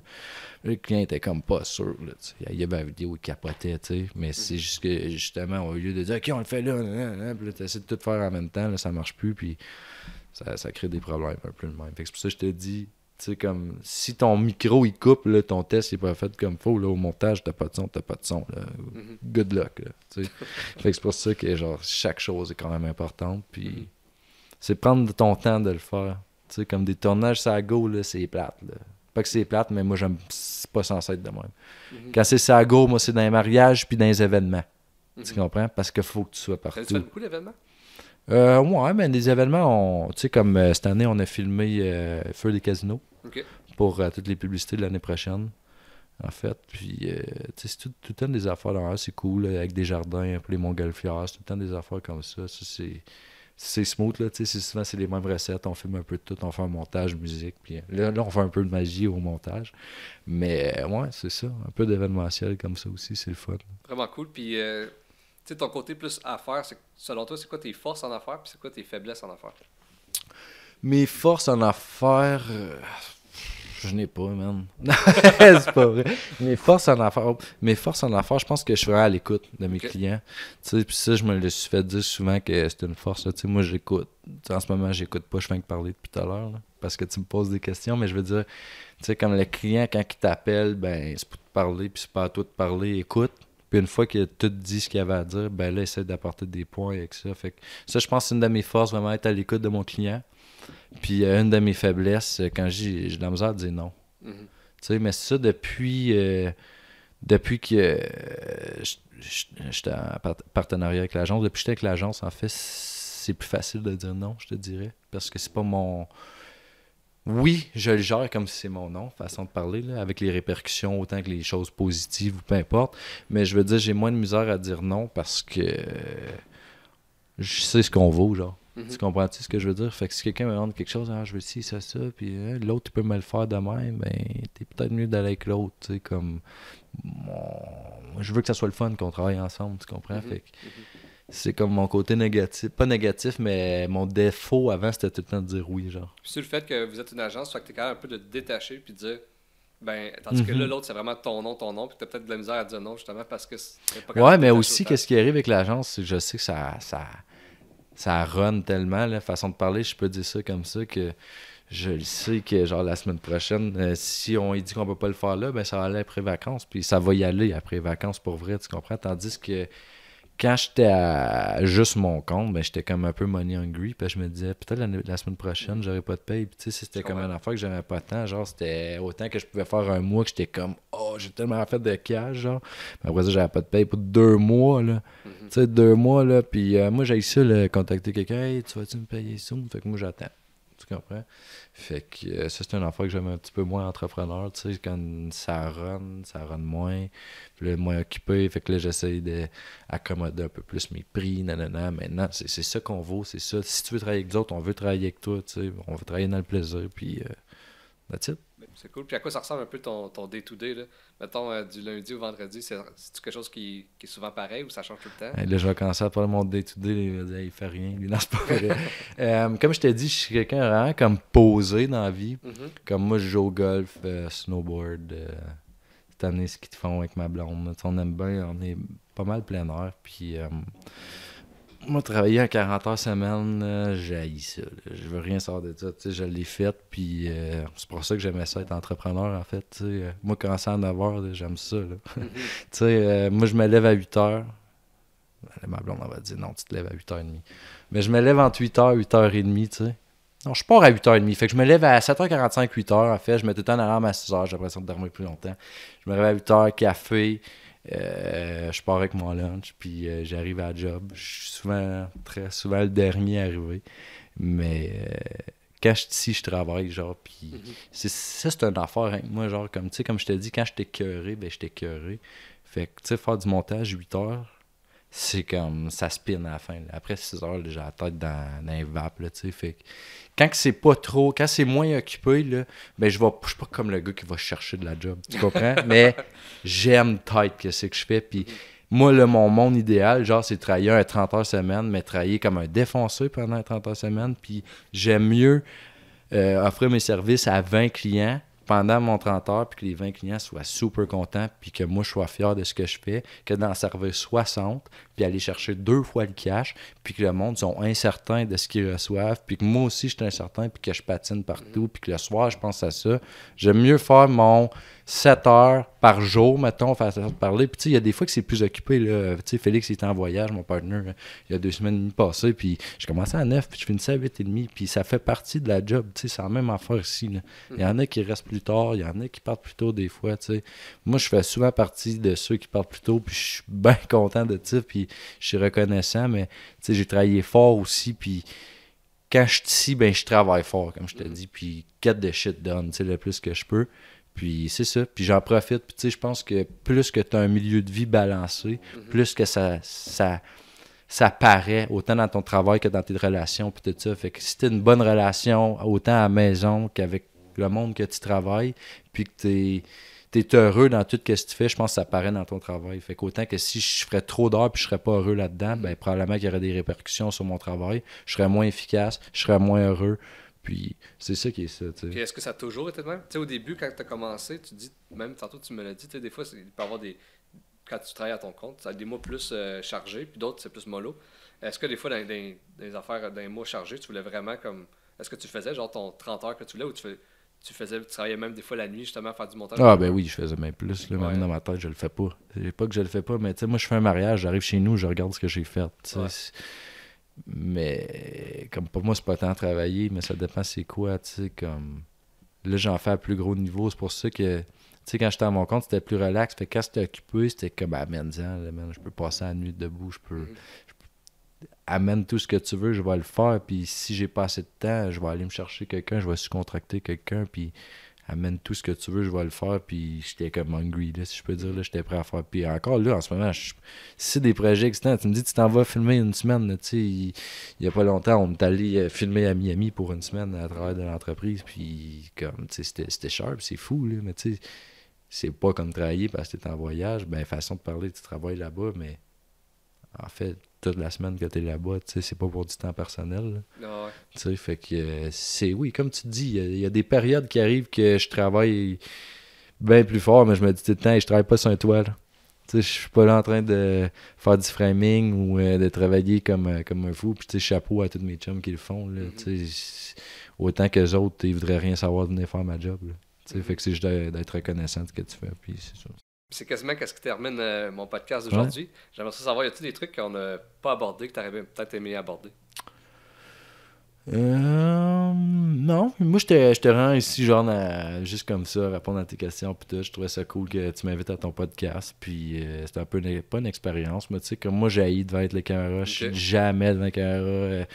Le client était comme pas sûr, là, tu il y avait la vidéo, il capotait, tu mais c'est juste que, justement, au lieu de dire, ok, on le fait là, nan, puis là, t'essaies de tout faire en même temps, là, ça marche plus, puis ça, ça crée des problèmes un peu le même. C'est pour ça que je te dis, tu sais, comme si ton micro il coupe, là, ton test il est pas fait comme faut, là, au montage, t'as pas de son, t'as pas de son. Là. Mhm. Good luck. Là, tu fait que c'est pour ça que genre chaque chose est quand même importante. Puis c'est prendre ton temps de le faire. Tu sais, comme des tournages ça go, là, c'est plate. Là. Pas que c'est plate, mais moi j'aime c'est pas censé être de même. Mhm. Quand c'est ça go, moi c'est dans les mariages puis dans les événements. Tu Mhm. comprends? Parce qu'il faut que tu sois T'as fait partout. beaucoup d'événements? Euh, ouais, mais des événements, on- tu sais, comme euh, cette année, on a filmé euh, Feu des casinos Ok. pour euh, toutes les publicités de l'année prochaine, en fait. Puis, euh, tu sais, c'est tout, tout le temps des affaires dans c'est cool, là, avec des jardins pour les montgolfières, c'est tout le temps des affaires comme ça. Ça, c'est. C'est smooth, là, tu sais, c'est souvent c'est les mêmes recettes, on filme un peu de tout, on fait un montage, musique, puis euh, là, là on fait un peu de magie au montage. Mais euh, ouais, c'est ça, un peu d'événementiel comme ça aussi, c'est le fun. Vraiment cool. Puis, euh, tu sais, ton côté plus affaires, selon toi, c'est quoi tes forces en affaires, puis c'est quoi tes faiblesses en affaires? Mes forces en affaires. euh, je n'ai pas, man. c'est pas vrai. Mes forces en affaires. Mes forces en affaires, je pense que je suis vraiment à l'écoute de mes clients. Tu sais, puis ça, je me le suis fait dire souvent que c'est une force. là. Tu sais, moi, j'écoute. Tu sais, En ce moment, j'écoute pas, je fais que parler depuis tout à l'heure. Parce que tu me poses des questions, mais je veux dire, tu sais, comme le client, quand il t'appelle, ben, c'est pour te parler, puis c'est pas à toi de parler, écoute. Puis une fois qu'il a tout dit ce qu'il avait à dire, ben là, essaie d'apporter des points avec ça. Fait que ça, je pense, c'est une de mes forces, vraiment être à l'écoute de mon client. Puis euh, une de mes faiblesses, euh, quand j'ai j'ai de la misère à dire non. Mhm. Tu sais, mais ça, depuis, euh, depuis que euh, j'étais en part- partenariat avec l'agence, depuis que j'étais avec l'agence, en fait, c'est plus facile de dire non, je te dirais. Parce que c'est pas mon. Oui, je le gère comme si c'est mon nom, façon de parler, là, avec les répercussions, autant que les choses positives ou peu importe. Mais je veux dire, j'ai moins de misère à dire non parce que je sais ce qu'on vaut, genre. Mhm. Tu comprends-tu ce que je veux dire? Fait que si quelqu'un me demande quelque chose, ah, je veux ci, ça, ça, puis hein, l'autre, il peut me le faire de même, ben, t'es peut-être mieux d'aller avec l'autre, tu sais, comme. mon- Je veux que ça soit le fun qu'on travaille ensemble, tu comprends? Mhm. Fait que c'est comme mon côté négatif. Pas négatif, mais mon défaut avant, c'était tout le temps de dire oui, genre. Puis, c'est le fait que vous êtes une agence, fait que t'es quand même un peu de te détacher, puis de dire, Ben, tandis que là, Mhm. l'autre, c'est vraiment ton nom, ton nom, puis t'as peut-être de la misère à dire non, justement, parce que c'est pas Ouais, mais aussi, qu'est-ce qui arrive avec l'agence, c'est que je sais que ça, ça, ça run tellement, la façon de parler, je peux dire ça comme ça, que je le sais que, genre, la semaine prochaine, euh, si on dit qu'on peut pas le faire là, ben ça va aller après vacances, puis ça va y aller après vacances pour vrai, tu comprends? Tandis que quand j'étais à juste mon compte, ben j'étais comme un peu money hungry, puis je me disais, peut-être la, la semaine prochaine, j'aurais pas de paye, puis tu sais, si c'était comme un affaire que j'avais pas de temps, genre, c'était autant que je pouvais faire un mois que j'étais comme, oh, j'ai tellement fait de cash, genre. Mais après ça, j'avais pas de paye pour deux mois, là. Mhm. Tu sais, deux mois, là. Puis euh, moi, j'ai ça, là, contacter quelqu'un. Hey, tu vas-tu me payer ça? Fait que moi, j'attends. Tu comprends? Fait que euh, ça, c'est un affaire que j'aime un petit peu moins entrepreneur. Tu sais, quand ça run, ça run moins. Puis là, moins occupé. Fait que là, j'essaye d'accommoder un peu plus mes prix. Nanana. Maintenant, c'est c'est ça qu'on vaut. C'est ça. Si tu veux travailler avec d'autres, on veut travailler avec toi. Tu sais, on veut travailler dans le plaisir. Puis, euh, that's it. C'est cool. Puis à quoi ça ressemble un peu ton, ton day-to-day, là? Mettons, euh, du lundi au vendredi, c'est quelque chose qui, qui est souvent pareil ou ça change tout le temps? Hey, là, je vais commencer à parler de mon day-to-day. Il va dire, il fait rien. C'est pas vrai. Euh, comme je t'ai dit, je suis quelqu'un vraiment comme posé dans la vie. Mhm. Comme moi, je joue au golf, euh, snowboard. cette année, ski de fond avec ma blonde. On aime bien, on est pas mal plein air. Puis, moi, travailler en 40 heures semaine, euh, j'ai ça. là. Je veux rien savoir de ça. Je l'ai fait. Puis, euh, c'est pour ça que j'aimais ça être entrepreneur, en fait. Moi, commencer à 9 heures, j'aime ça. là. Euh, moi, je me lève à 8 heures. Ma blonde, elle va dire non, tu te lèves à 8h30. Mais je me lève entre 8h et 8h30, tu sais. Non, je pars à 8h30. Fait que je me lève à 7h45, 8h. En fait, je mets tout le temps à 6h. J'ai l'impression de dormir plus longtemps. Je me réveille à 8h, café. Euh, je pars avec mon lunch. Puis euh, j'arrive à la job. Je suis souvent, très souvent le dernier arrivé. Mais euh, quand je suis ici, je travaille, genre. Puis Mhm. c'est ça, c'est une affaire avec moi, genre, comme, tu sais, comme je te dis, quand j'étais cœuré, ben, j'étais cœuré. Fait que, tu sais, faire du montage 8 heures, c'est comme, ça spin à la fin. là. Après 6 heures, j'ai la tête dans, dans les vapes, là, tu sais. Fait que, quand c'est pas trop, quand c'est moins occupé, là, ben, je je suis pas comme le gars qui va chercher de la job, tu comprends? Mais j'aime tête que c'est que je fais, puis moi, là, mon monde idéal, genre, c'est de travailler un 30 heures semaine, mais travailler comme un défonceur pendant un 30 heures semaine, puis j'aime mieux euh, offrir mes services à 20 clients pendant mon 30 heures, puis que les 20 clients soient super contents, puis que moi, je sois fier de ce que je fais, que d'en servir 60, puis aller chercher deux fois le cash, puis que le monde sont incertains de ce qu'ils reçoivent, puis que moi aussi, je suis incertain, puis que je patine partout, puis que le soir, je pense à ça. J'aime mieux faire mon 7 heures par jour, mettons, façon de parler. Puis, tu sais, il y a des fois que c'est plus occupé, là. Tu sais, Félix, il était en voyage, mon partner, là, il y a deux semaines et demie passées, puis je commençais à 9, puis je finissais à 8 et demi, puis ça fait partie de la job, tu sais, c'est la même affaire ici. Il y en a qui restent plus tard, il y en a qui partent plus tôt des fois, tu sais. Moi, je fais souvent partie de ceux qui partent plus tôt, puis je suis bien content de ça, puis je suis reconnaissant, mais, tu sais, j'ai travaillé fort aussi, puis quand je suis ici, ben, je travaille fort, comme je te dis, puis get de shit done, tu sais, le plus que je peux. Puis c'est ça, puis j'en profite. Puis tu sais, je pense que plus que tu as un milieu de vie balancé, plus que ça, ça, ça paraît autant dans ton travail que dans tes relations, puis tout ça. Fait que si tu une bonne relation, autant à la maison qu'avec le monde que tu travailles, puis que tu es, heureux dans tout ce que tu fais, je pense que ça paraît dans ton travail. Fait qu'autant que si je ferais trop d'heures puis je serais pas heureux là-dedans, ben probablement qu'il y aurait des répercussions sur mon travail. Je serais moins efficace, je serais moins heureux. Puis c'est ça qui est ça, tu est-ce que ça a toujours été de même? Tu sais, au début, quand tu as commencé, tu dis, même tantôt tu me l'as dit, tu sais, des fois, il peut y avoir des. Quand tu travailles à ton compte, ça a des mois plus euh, chargés, puis d'autres, c'est plus mollo. Est-ce que des fois, dans, dans- dans les affaires d'un mois chargé, tu voulais vraiment comme. Est-ce que tu faisais genre ton 30 heures que tu voulais ou tu, fais, tu faisais, tu travaillais même des fois la nuit justement à faire du montage? Ah ben oui, je faisais même plus. Là, Ouais. Même dans ma tête, je le fais pas. C'est pas que je le fais pas, mais tu sais, moi je fais un mariage, j'arrive chez nous, je regarde ce que j'ai fait. Ouais. Mais comme pour moi, c'est pas tant travailler, mais ça dépend c'est quoi, tu sais, comme. Là, j'en fais à plus gros niveau. C'est pour ça que. Tu sais, quand j'étais à mon compte, c'était plus relax. Fait que quand c'était occupé, c'était comme là, man, je peux passer la nuit debout, je peux. Mhm. je peux- Amène tout ce que tu veux, je vais le faire. Puis si j'ai pas assez de temps, je vais aller me chercher quelqu'un, je vais sous-contracter quelqu'un, puis amène tout ce que tu veux, je vais le faire. Puis j'étais comme hungry, là, si je peux dire, là, j'étais prêt à faire. Puis encore là, en ce moment, je- si c'est des projets existants, tu me dis, tu t'en vas filmer une semaine, tu sais, il, il y a pas longtemps, on est allé euh, filmer à Miami pour une semaine à travers de l'entreprise. Puis comme, tu sais, c'était- sharp, c'est fou, là, mais tu sais, c'est pas comme travailler parce que t'es en voyage. Ben, façon de parler, tu travailles là-bas, mais en fait, toute la semaine que t'es là-bas, tu sais, c'est pas pour du temps personnel. Ah ouais. Tu sais, fait que euh, c'est, oui, comme tu dis, il y a- il y, a des périodes qui arrivent que je travaille bien plus fort, mais je me dis tout le temps, je travaille pas sur un toit. Là. Je suis pas là en train de faire du framing ou euh, de travailler comme, euh, comme un fou. Puis chapeau à tous mes chums qui le font. Là, mm-hmm. Autant que les autres, ils voudraient rien savoir de venir faire ma job. Là. Mm-hmm. Fait que c'est juste d'être reconnaissant de ce que tu fais. Puis c'est ça. C'est quasiment ce qui termine euh, mon podcast d'aujourd'hui. J'aimerais savoir, y a-t-il des trucs qu'on n'a pas abordés que tu aurais peut-être aimé aborder? Euh, non, moi je te, je te rends ici genre juste comme ça, répondre à tes questions puis Je trouvais ça cool que tu m'invites à ton podcast. Puis euh, c'était un peu pas une expérience, mais tu sais, comme moi j'ai devant être les caméras, je suis jamais devant la caméra. Euh,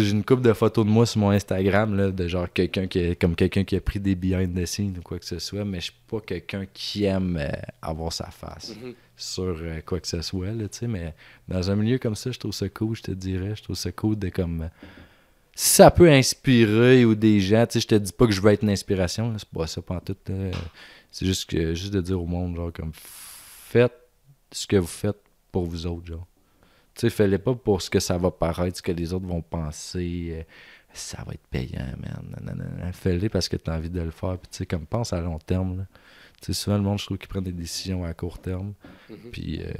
j'ai une couple de photos de moi sur mon Instagram, là, de genre quelqu'un qui comme quelqu'un qui a pris des behind the scenes ou quoi que ce soit, mais je suis pas quelqu'un qui aime euh, avoir sa face mm-hmm. sur quoi que ce soit, là, mais dans un milieu comme ça, je trouve ça cool, je te dirais. Je trouve ça cool de comme si ça peut inspirer ou des gens, tu sais, je te dis pas que je veux être une inspiration, c'est pas ça pas tout. C'est juste que juste de dire au monde, genre, comme faites ce que vous faites pour vous autres, genre. Tu sais, faites-le pas pour ce que ça va paraître, ce que les autres vont penser. Euh, ça va être payant, man. Fais-le parce que tu as envie de le faire. Puis, tu sais, comme pense à long terme. Tu sais, souvent, le monde, je trouve qu'il prend des décisions à court terme. Mm-hmm. Puis, euh,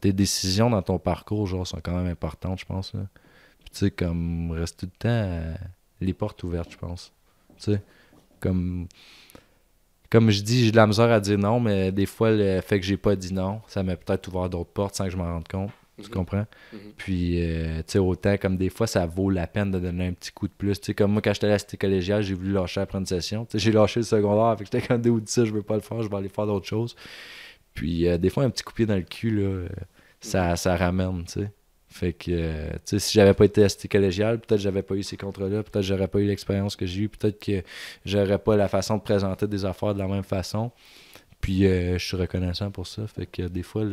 tes décisions dans ton parcours, genre, sont quand même importantes, je pense. Là tu sais, comme, reste tout le temps euh, les portes ouvertes, je pense. Tu sais, comme, comme je dis, j'ai de la misère à dire non, mais des fois, le fait que j'ai pas dit non, ça m'a peut-être ouvert d'autres portes sans que je m'en rende compte. Tu mhm. comprends? Mhm. Puis, euh, tu sais, autant comme des fois, ça vaut la peine de donner un petit coup de plus. Tu sais, comme moi, quand j'étais à la cité collégiale, j'ai voulu lâcher après une session. Tu sais, j'ai lâché le secondaire, fait que j'étais comme ou ça, je veux pas le faire, je vais aller faire d'autres choses. Puis, euh, des fois, un petit coup de pied dans le cul, là, ça, ça ramène, tu sais. Fait que, euh, si j'avais pas été assisté collégial, peut-être j'avais pas eu ces contrats-là, peut-être j'aurais pas eu l'expérience que j'ai eue, peut-être que j'aurais pas la façon de présenter des affaires de la même façon. Puis euh, je suis reconnaissant pour ça. Fait que des fois,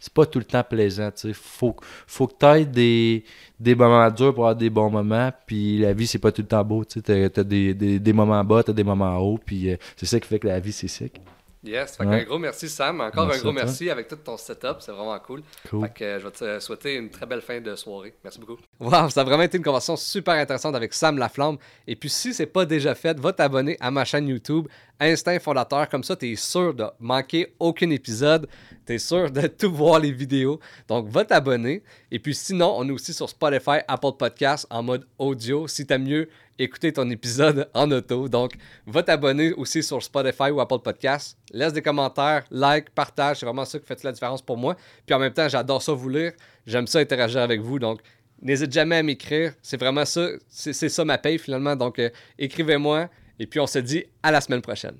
c'est pas tout le temps plaisant. Sais. Faut, faut que tu aies des, des moments durs pour avoir des bons moments. Puis la vie, c'est pas tout le temps beau. Tu as, des, des, moments bas, tu as des moments hauts. Puis euh, c'est ça qui fait que la vie, c'est sick. Yes, fait un gros merci Sam. Encore un gros merci avec tout ton setup, c'est vraiment cool. Fait que je vais te souhaiter une très belle fin de soirée. Merci beaucoup. Wow, ça a vraiment été une conversation super intéressante avec Sam Laflamme. Et puis si c'est pas déjà fait, va t'abonner à ma chaîne YouTube Instinct Fondateur. Comme ça, tu es sûr de manquer aucun épisode. Tu es sûr de tout voir les vidéos. Donc, va t'abonner. Et puis sinon, on est aussi sur Spotify, Apple Podcasts en mode audio. Si tu mieux écouter ton épisode en auto. Donc, va t'abonner aussi sur Spotify ou Apple Podcasts. Laisse des commentaires, like, partage. C'est vraiment ça qui fait la différence pour moi. Puis en même temps, j'adore ça vous lire. J'aime ça interagir avec vous. Donc, n'hésite jamais à m'écrire. C'est vraiment ça. C'est ça ma paye finalement. Donc, euh, écrivez-moi. Et puis, on se dit à la semaine prochaine.